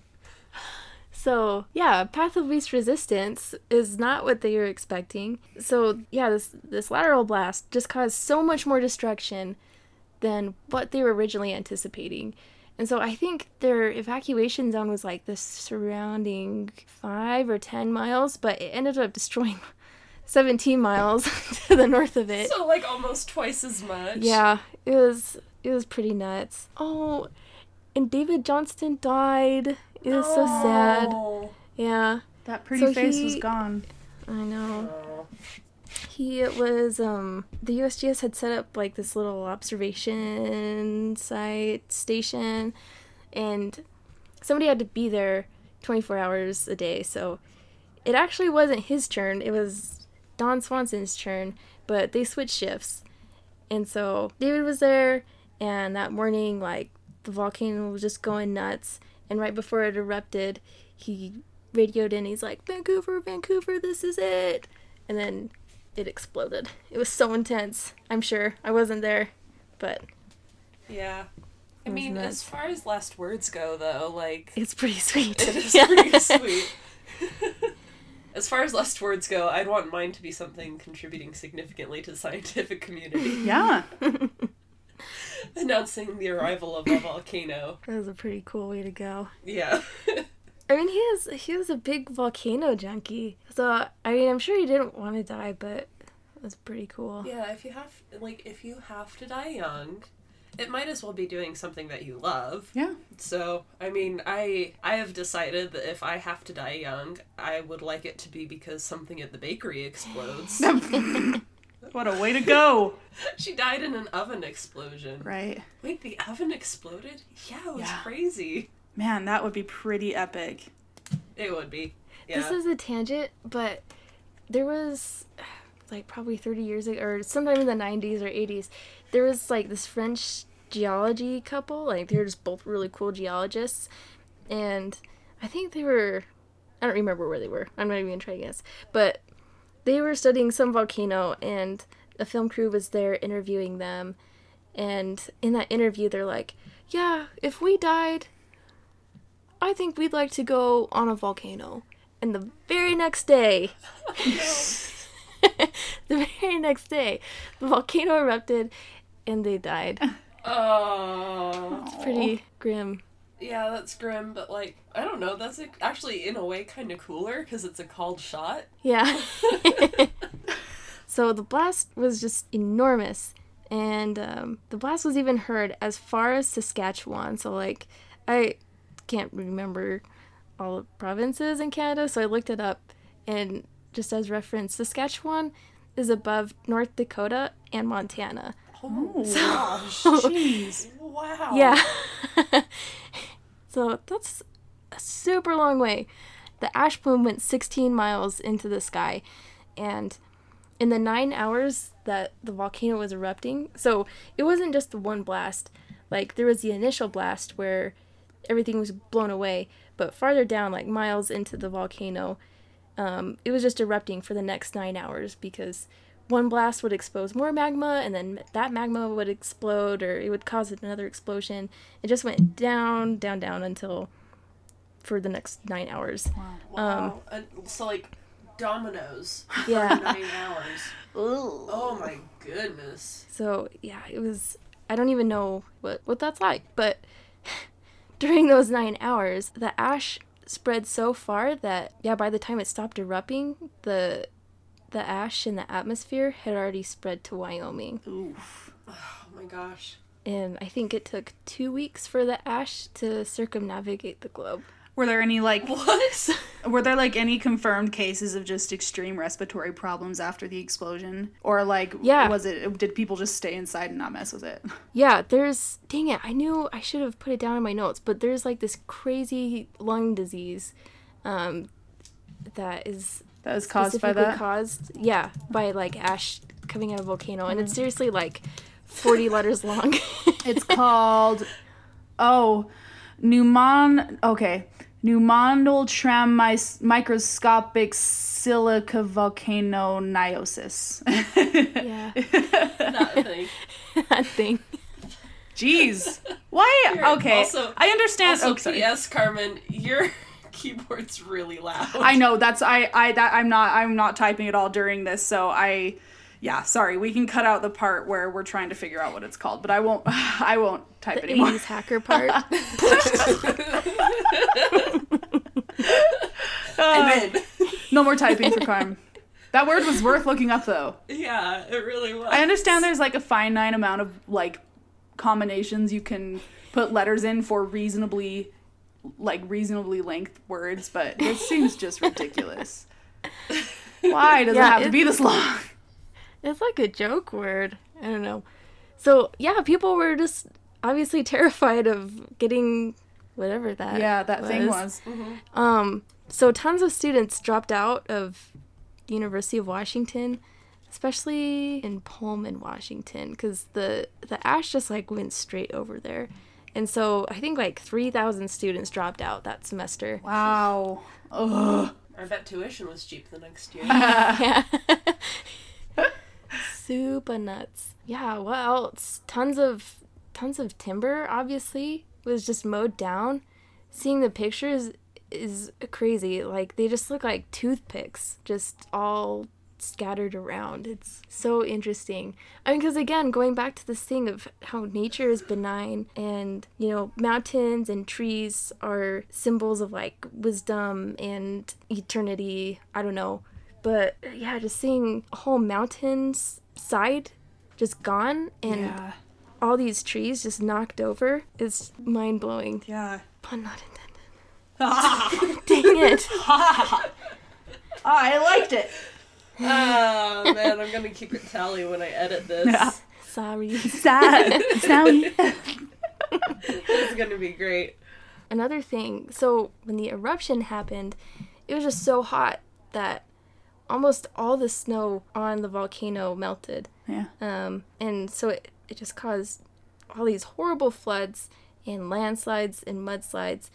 So yeah, path of least resistance is not what they were expecting. So yeah, this this lateral blast just caused so much more destruction than what they were originally anticipating. And so I think their evacuation zone was like the surrounding five or ten miles, but it ended up destroying 17 miles to the north of it. So like almost twice as much. Yeah, it was it was pretty nuts. Oh, and David Johnston died. It was so sad. Yeah, That pretty So face was gone. I know. Oh. He was um the USGS had set up like this little observation site station and somebody had to be there 24 hours a day. So it actually wasn't his turn. It was Don Swanson's turn, but they switched shifts. And so David was there and that morning like the volcano was just going nuts and right before it erupted, he radioed in. He's like, "Vancouver, Vancouver, this is it." And then it exploded. It was so intense. I'm sure I wasn't there, but Yeah. I mean, nuts. as far as last words go, though, like it's pretty sweet. It is pretty sweet. as far as last words go, I'd want mine to be something contributing significantly to the scientific community. Yeah. Announcing the arrival of a volcano. That was a pretty cool way to go. Yeah. I mean, he is he was a big volcano junkie. So I mean, I'm sure he didn't want to die, but it was pretty cool. Yeah, if you have like if you have to die young, it might as well be doing something that you love. Yeah. So, I mean, I I have decided that if I have to die young, I would like it to be because something at the bakery explodes. What a way to go. she died in an oven explosion. Right. Wait, the oven exploded? Yeah, it was Yeah. crazy. Man, that would be pretty epic. It would be. Yeah. This is a tangent, but there was like probably 30 years ago or sometime in the 90s or 80s, there was like this French geology couple, like they were just both really cool geologists and I think they were I don't remember where they were. I'm not even trying to guess. But they were studying some volcano and a film crew was there interviewing them and in that interview they're like, "Yeah, if we died, I think we'd like to go on a volcano." And the very next day, the very next day, the volcano erupted and they died. Oh. It's pretty grim. Yeah, that's grim, but like, I don't know, that's actually in a way kind of cooler because it's a called shot. Yeah. so the blast was just enormous. And um, the blast was even heard as far as Saskatchewan. So, like, I can't remember all the provinces in Canada, so I looked it up. And just as reference, Saskatchewan is above North Dakota and Montana. Oh, gosh. Jeez. wow. Yeah. so that's a super long way. The ash plume went 16 miles into the sky. And in the nine hours that the volcano was erupting, so it wasn't just the one blast. Like, there was the initial blast where everything was blown away. But farther down, like miles into the volcano, um, it was just erupting for the next nine hours because one blast would expose more magma and then that magma would explode or it would cause another explosion. It just went down, down, down until for the next nine hours. Wow. and so, like, dominoes for Yeah. nine hours. Oh my goodness. So yeah, it was. I don't even know what what that's like, but during those nine hours, the ash spread so far that yeah, by the time it stopped erupting, the the ash in the atmosphere had already spread to Wyoming, Oof. Oh my gosh. and I think it took two weeks for the ash to circumnavigate the globe. Were there any like What? were there like any confirmed cases of just extreme respiratory problems after the explosion? Or like Yeah. was it did people just stay inside and not mess with it? Yeah, there's dang it, I knew I should have put it down in my notes, but there's like this crazy lung disease um, that is That was caused by specifically that. caused yeah by like ash coming out of a volcano and it's seriously like 40 letters long It's called oh pneumon okay pneumondal tram microscopic silica volcano niosis. yeah That thing. that thing Jeez, why? Here, Okay, also- I understand. Also, oh. P.S. Carmen, your keyboard's really loud. I know that's I I that I'm not I'm not typing at all during this, so I yeah, sorry. We can cut out the part where we're trying to figure out what it's called, but I won't I won't type the anymore. 80s hacker part I'm. No more typing for crime. That word was worth looking up though. Yeah, it really was. I understand there's like a finite amount of like combinations you can put letters in for reasonably like reasonably length words, but this seems just ridiculous. Why does Yeah, it have to be this long? It's like a joke word i don't know so yeah people were just obviously terrified of getting whatever that Yeah, that thing was. Um, so tons of students dropped out of the University of Washington, especially in Pullman, Washington, because the the ash just like went straight over there, and so I think like three thousand students dropped out that semester. Wow. Ugh. I bet tuition was cheap the next year. yeah. Super nuts. Yeah, what else? Tons of tons of timber obviously was just mowed down. Seeing the pictures is crazy. Like they just look like toothpicks, just all scattered around. It's so interesting. I mean, because again, going back to this thing of how nature is benign and, you know, mountains and trees are symbols of like wisdom and eternity. I don't know. But yeah, just seeing whole mountain's side just gone and yeah. all these trees just knocked over is mind blowing. Yeah. Pun not intended. oh, Dang it. I liked it. Oh man, I'm gonna keep it tally when I edit this. Yeah. Sorry. Sad. Sound. This is gonna be great. Another thing, so when the eruption happened, it was just so hot that almost all the snow on the volcano melted. Yeah. Um, and so it, it just caused all these horrible floods and landslides and mudslides.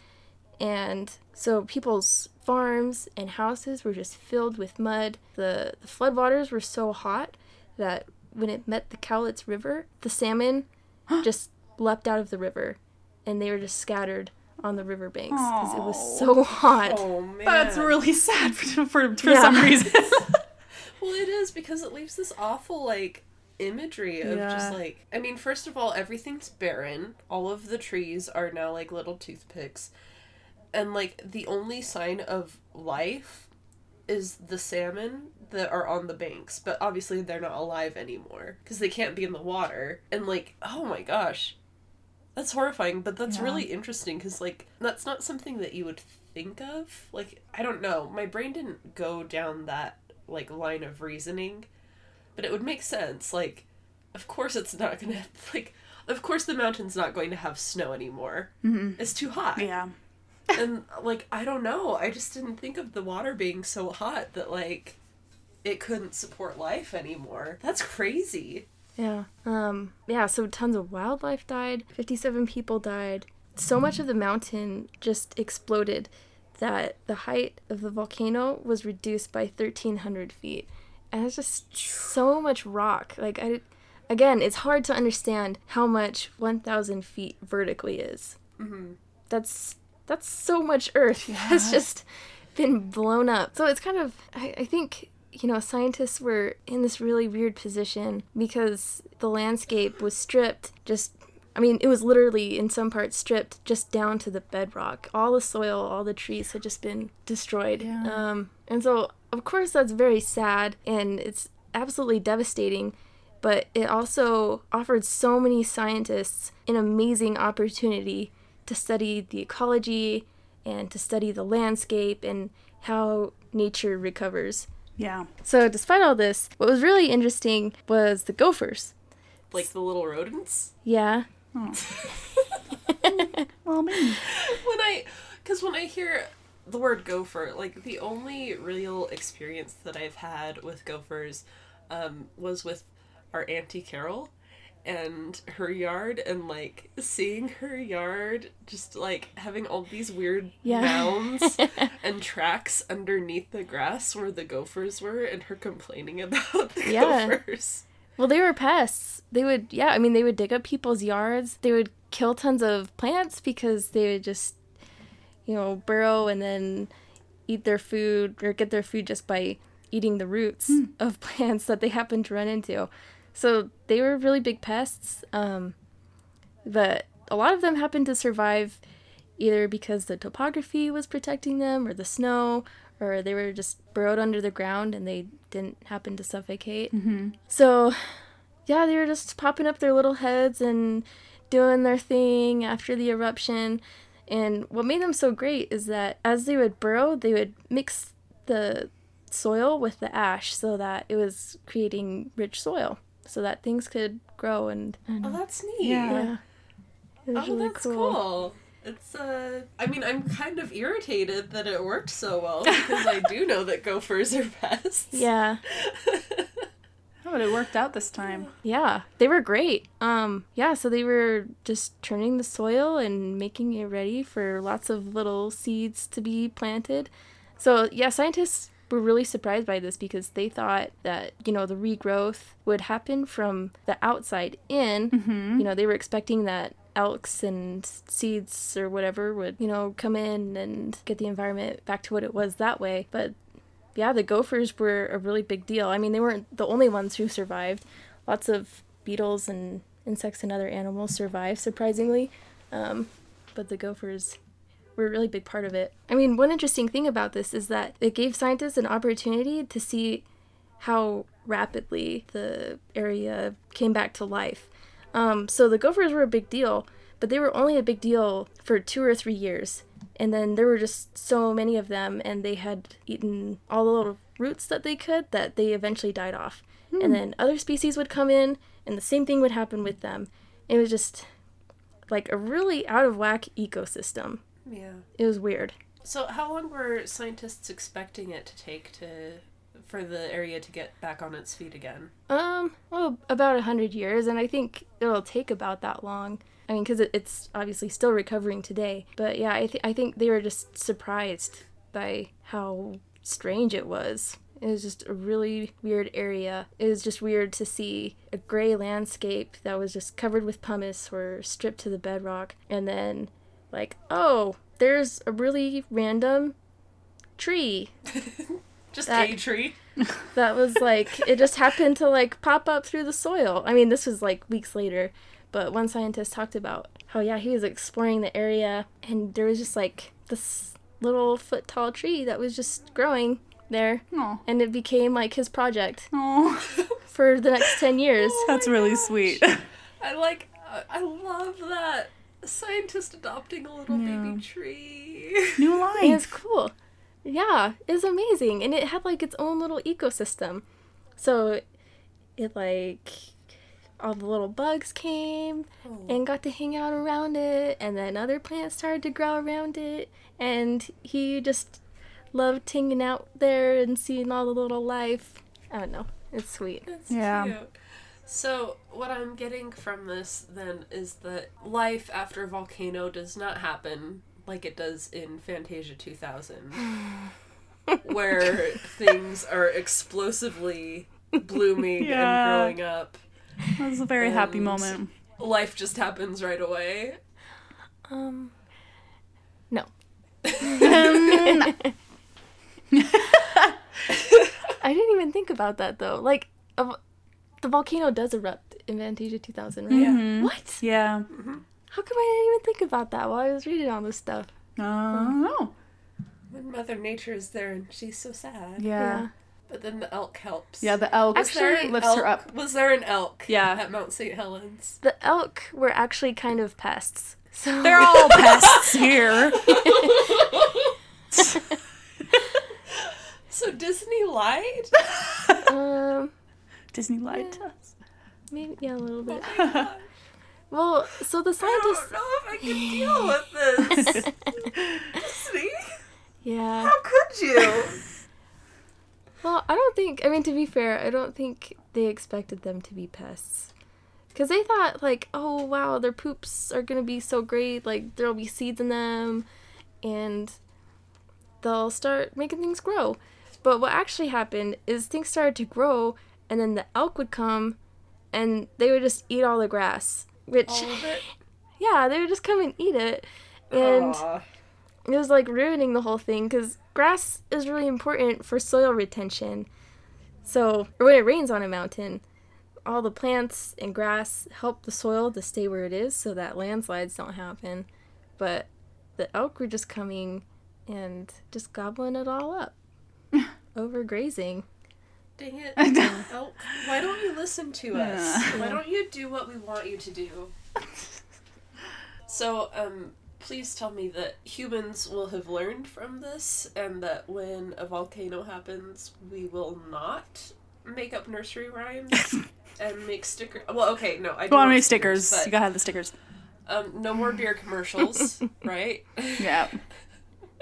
And so people's farms and houses were just filled with mud. The, the floodwaters were so hot that when it met the Cowlitz River, the salmon just leapt out of the river and they were just scattered on the riverbanks because it was so hot. Oh man, That's really sad for for, for Yeah. some reason. Well, it is because it leaves this awful like imagery of just like I mean, first of all, everything's barren. All of the trees are now like little toothpicks. And like the only sign of life is the salmon that are on the banks, but obviously they're not alive anymore because they can't be in the water. And like, oh my gosh. That's horrifying, but that's Yeah. really interesting cuz like that's not something that you would think of. Like, I don't know. My brain didn't go down that like line of reasoning but it would make sense like of course it's not gonna like of course the mountain's not going to have snow anymore Mhm. it's too hot Yeah. and like i don't know i just didn't think of the water being so hot that like it couldn't support life anymore that's crazy Yeah. Um yeah, so tons of wildlife died. 57 people died. So much of the mountain just exploded that the height of the volcano was reduced by 1300 feet. And it's just so much rock. Like I again, it's hard to understand how much 1000 feet vertically is. mm-hmm. That's that's so much earth that's just been blown up. So it's kind of I, I think you know scientists were in this really weird position because the landscape was stripped just I mean it was literally in some parts stripped just down to the bedrock. All the soil, all the trees had just been destroyed. Yeah. Um and so of course that's very sad and it's absolutely devastating but it also offered so many scientists an amazing opportunity to study the ecology and to study the landscape and how nature recovers. Yeah. So, despite all this, what was really interesting was the gophers. like the little rodents Yeah. Oh. well, me. when I, because when I hear the word gopher, like the only real experience that I've had with gophers um, was with our auntie Carol and her yard and like seeing her yard just like having all these weird Yeah. mounds and tracks underneath the grass where the gophers were and her complaining about the Yeah. gophers Well, they were pests. They would, yeah, I mean, they would dig up people's yards. They would kill tons of plants because they would just, you know, burrow and then eat their food or get their food just by eating the roots hmm. of plants that they happened to run into. So they were really big pests. Um, but a lot of them happened to survive either because the topography was protecting them or the snow or they were just burrowed under the ground and they didn't happen to suffocate. Mm-hmm. So, yeah, they were just popping up their little heads and doing their thing after the eruption. And what made them so great is that as they would burrow, they would mix the soil with the ash so that it was creating rich soil so that things could grow and, and oh that's neat Yeah. yeah. It was Oh, really that's cool. It's uh I mean I'm kind of irritated that it worked so well because I do know that gophers are pests. Yeah. Oh, but it worked out this time. Yeah, they were great. Um, yeah, so they were just turning the soil and making it ready for lots of little seeds to be planted. So, yeah, scientists were really surprised by this because they thought that, you know, the regrowth would happen from the outside in. Mm-hmm. You know, they were expecting that elks and seeds or whatever would, you know, come in and get the environment back to what it was that way. But yeah, the gophers were a really big deal. I mean, they weren't the only ones who survived. Lots of beetles and insects and other animals survived, surprisingly. Um, but the gophers were a really big part of it. I mean, one interesting thing about this is that it gave scientists an opportunity to see how rapidly the area came back to life. Um, so the gophers were a big deal, but they were only a big deal for two or three years. And then there were just so many of them, and they had eaten all the little roots that they could that they eventually died off. And then other species would come in, and the same thing would happen with them. It was just like a really out of whack ecosystem. Yeah. It was weird. So how long were scientists expecting it to take to for the area to get back on its feet again? Um, well, about a hundred years, and I think it'll take about that long. I mean, because it, it's obviously still recovering today. But yeah, I, th- I think they were just surprised by how strange it was. It was just a really weird area. It was just weird to see a gray landscape that was just covered with pumice or stripped to the bedrock, and then, like, oh, there's a really random tree Just That- a tree. that was like it just happened to like pop up through the soil. I mean, this was like weeks later, but one scientist talked about how yeah, he was exploring the area and there was just like this little foot tall tree that was just growing there Oh, and it became like his project oh, for the next 10 years. that's really oh sweet. I like. I- love that scientist adopting a little Yeah. baby tree. New And life. it's cool. Yeah, it's amazing. And it had like its own little ecosystem. So it like all the little bugs came oh. and got to hang out around it and then other plants started to grow around it and he just loved hanging out there and seeing all the little life. I don't know. It's sweet. That's Yeah. cute. So, what I'm getting from this then is that life after a volcano does not happen like it does in Fantasia 2000, where things are explosively blooming Yeah. and growing up. That was a very happy moment. Life just happens right away. Um no. I didn't even think about that though. Like a, v- the volcano does erupt in Fantasia 2000, right? Mhm. What? Yeah. How come I didn't even think about that while I was reading all this stuff? Oh. No! When Mother Nature is there and she's so sad. Yeah. But then the elk helps. Yeah, the elk Was there Actually, lifts elk? her up. Was there an elk Yeah. at Mount St. Helens? The elk were actually kind of pests. So They're all pests here. So Disney lied? um Disney lied to us. maybe yeah a little bit. Oh. Well, so the scientists. I don't know if I can deal with this. Disney? Yeah. How could you? Well, I don't think I mean to be fair, I don't think they expected them to be pests. Cuz they thought like, "Oh, wow, their poops are going to be so great, like there'll be seeds in them and they'll start making things grow." But what actually happened is things started to grow and then the elk would come and they would just eat all the grass, which All of it? yeah, they would just come and eat it. And Aw. it was like ruining the whole thing because grass is really important for soil retention. So, or when it rains on a mountain, all the plants and grass help the soil to stay where it is so that landslides don't happen. But the elk were just coming and just gobbling it all up. Overgrazing. Dang it. Elk, why don't you listen to us? Why don't you do what we want you to do? So, um, please tell me that humans will have learned from this and that when a volcano happens, we will not make up nursery rhymes and make stickers. Well, okay, no, I don't on, want make stickers. but, You gotta have the stickers. um, no more beer commercials, right? Yeah.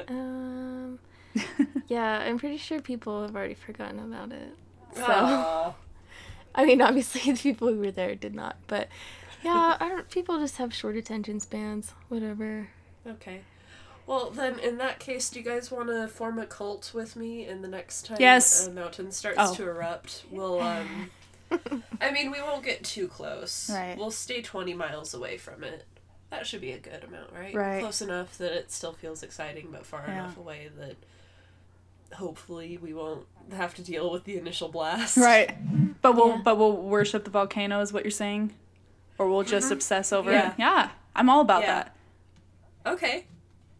Um, yeah, I'm pretty sure people have already forgotten about it. So. I mean, obviously the people who were there did not, but yeah, I don't. People just have short attention spans. Whatever. Okay. Well, then, in that case, do you guys want to form a cult with me? And the next time Yes. a mountain starts Oh. to erupt, we'll um. I mean, we won't get too close. Right. We'll stay twenty miles away from it. That should be a good amount, right? Right. Close enough that it still feels exciting, but far Yeah. enough away that hopefully we won't have to deal with the initial blast. Right. But we'll Yeah. but we'll worship the volcano is what you're saying? Or we'll just uh-huh. obsess over Yeah. it. Yeah. I'm all about Yeah. that. Okay.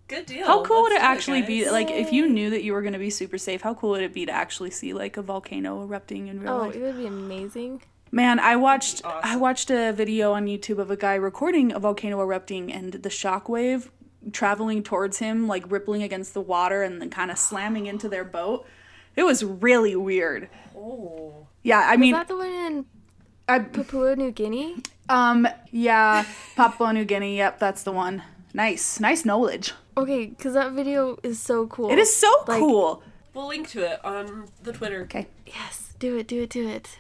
Good deal. How cool would Let's it do actually be like if you knew that you were going to be super safe, how cool would it be to actually see like a volcano erupting in real Oh, life? it would be amazing. Man, I watched Awesome. I watched a video on YouTube of a guy recording a volcano erupting and the shockwave traveling towards him, like rippling against the water and then kind of slamming into their boat. It was really weird. Oh. Yeah, I mean Is that the one in I, Papua New Guinea? um, yeah, Papua New Guinea. Yep, that's the one. Nice, nice knowledge. Okay, because that video is so cool. It is so Like- cool. We'll link to it on the Twitter. Okay. Yes, do it, do it, do it.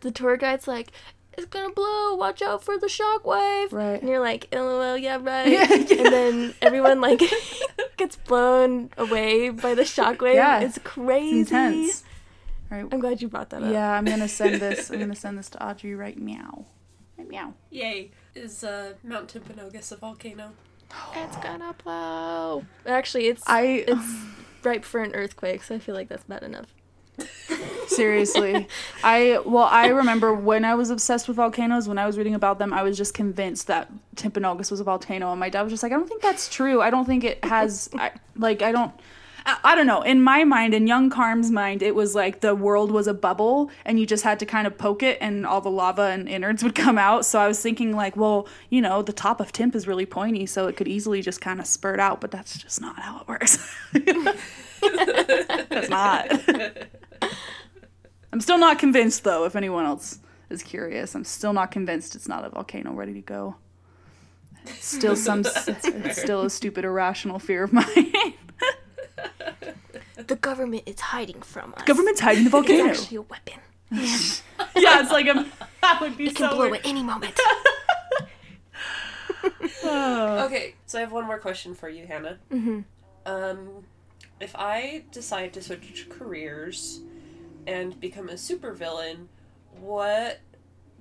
The tour guide's like, it's gonna blow, watch out for the shockwave. Right. And you're like, lol, yeah, right. Yeah, yeah. And then everyone like gets blown away by the shockwave. Yeah. It's crazy. It's intense. All right. I'm glad you brought that up. Yeah, I'm gonna send this. I'm gonna send this to Audrey right meow. Right meow. Yay. Is uh, Mount Timpanogos a volcano? It's gonna blow. Actually, it's I it's ripe for an earthquake, so I feel like that's bad enough. Seriously, I well, I remember when I was obsessed with volcanoes. When I was reading about them, I was just convinced that Timpanogos was a volcano, and my dad was just like, "I don't think that's true. I don't think it has. I, like, I don't." I, I don't know. In my mind, in young Carm's mind, it was like the world was a bubble and you just had to kind of poke it and all the lava and innards would come out. So I was thinking, like, well, you know, the top of Timp is really pointy, so it could easily just kind of spurt out, but that's just not how it works. that's not. I'm still not convinced, though, if anyone else is curious. I'm still not convinced it's not a volcano ready to go. It's still some, it's, it's still a stupid irrational fear of mine. The government is hiding from us. The Government's hiding the volcano. It's volcano. actually a weapon. yeah, yeah it's like a that would be It can so blow weird. at any moment. Oh. Okay, so I have one more question for you, Hannah. Mm-hmm. Um, if I decide to switch careers and become a supervillain, what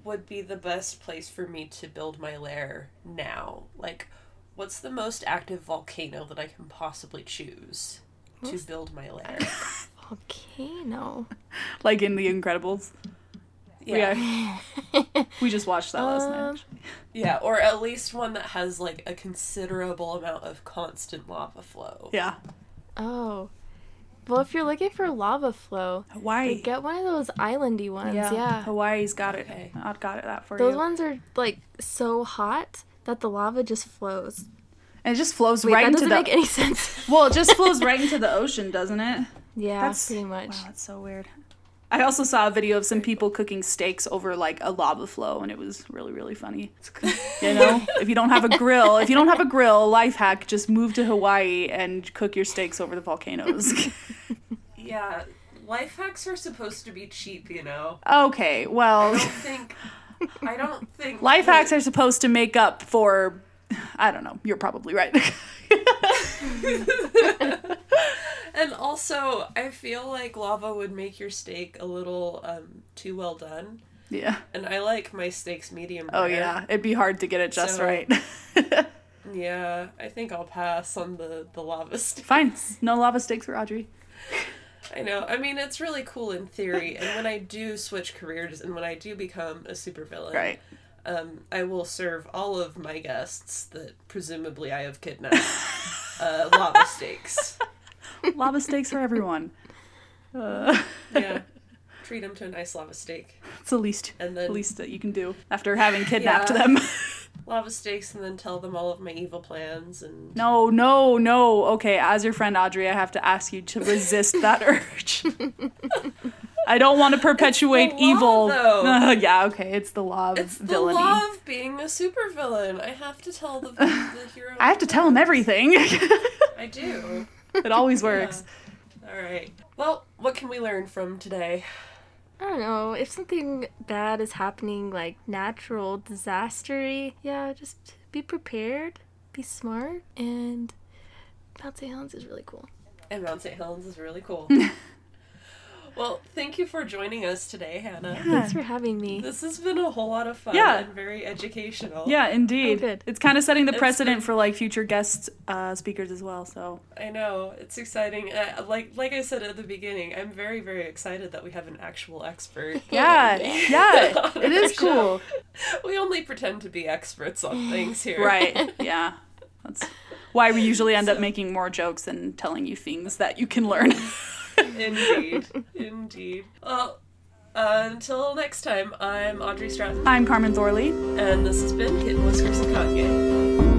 would be the best place for me to build my lair now? Like, what's the most active volcano that I can possibly choose to build my lair? Volcano. Like in The Incredibles. Yeah. we just watched that last Um, night. Yeah, or at least one that has like a considerable amount of constant lava flow. Yeah. Oh. Well, if you're looking for lava flow, Hawaii. get one of those islandy ones. yeah. Yeah. Hawaii's got it. Okay. I've got it that for Those you. Those ones are like so hot that the lava just flows. and it just flows Wait, right that into doesn't the make any sense. Well, it just flows right into the ocean, doesn't it? yeah, That's- pretty much. Wow, that's so weird. I also saw a video of some people cooking steaks over like a lava flow, and it was really, really funny. You know, if you don't have a grill, if you don't have a grill, life hack: just move to Hawaii and cook your steaks over the volcanoes. Yeah, life hacks are supposed to be cheap, you know. okay, I well, don't think. I don't think life hacks are supposed to make up for. I don't know. You're probably right. And also, I feel like lava would make your steak a little um, too well done. yeah. And I like my steaks medium Oh rare. yeah, it'd be hard to get it just So- right. Yeah, I think I'll pass on the the lava steak. Fine. No lava steaks for Audrey. I know. I mean, it's really cool in theory. And when I do switch careers and when I do become a supervillain, Right. Um, I will serve all of my guests that presumably I have kidnapped uh, lava steaks. lava steaks for everyone. Uh, Yeah. Treat them to a nice lava steak. it's the least, And the then least that you can do after having kidnapped Yeah. them. lava steaks and then tell them all of my evil plans and no, no, no. Okay, as your friend Audrey, I have to ask you to resist that urge. I don't want to perpetuate law, evil. though. yeah, okay, it's the law of It's the law of being a supervillain. I have to tell the, the hero. I have to tell him everything. I do. it always works. All right. Well, what can we learn from today? I don't know. If something bad is happening, like natural disastery, yeah, just be prepared, be smart, and Mount St. Helens is really cool. And Mount St. Helens is really cool. Well, thank you for joining us today, Hannah. Thanks for having me. This has been a whole lot of fun Yeah. and very educational. Yeah, indeed. Oh, good. It's kind of setting the It's precedent been- for like future guest uh, speakers as well. So I know it's exciting. Uh, like like I said at the beginning, I'm very very excited that we have an actual expert. yeah, yeah, it is our show. cool. We only pretend to be experts on things here. Right? Yeah, that's why we usually end up making more jokes and telling you things that you can learn. Indeed. Indeed. Well, uh, until next time, I'm Audrey Stratton, I'm Carmen Thorley. and this has been Kitten Whiskers and Kanye.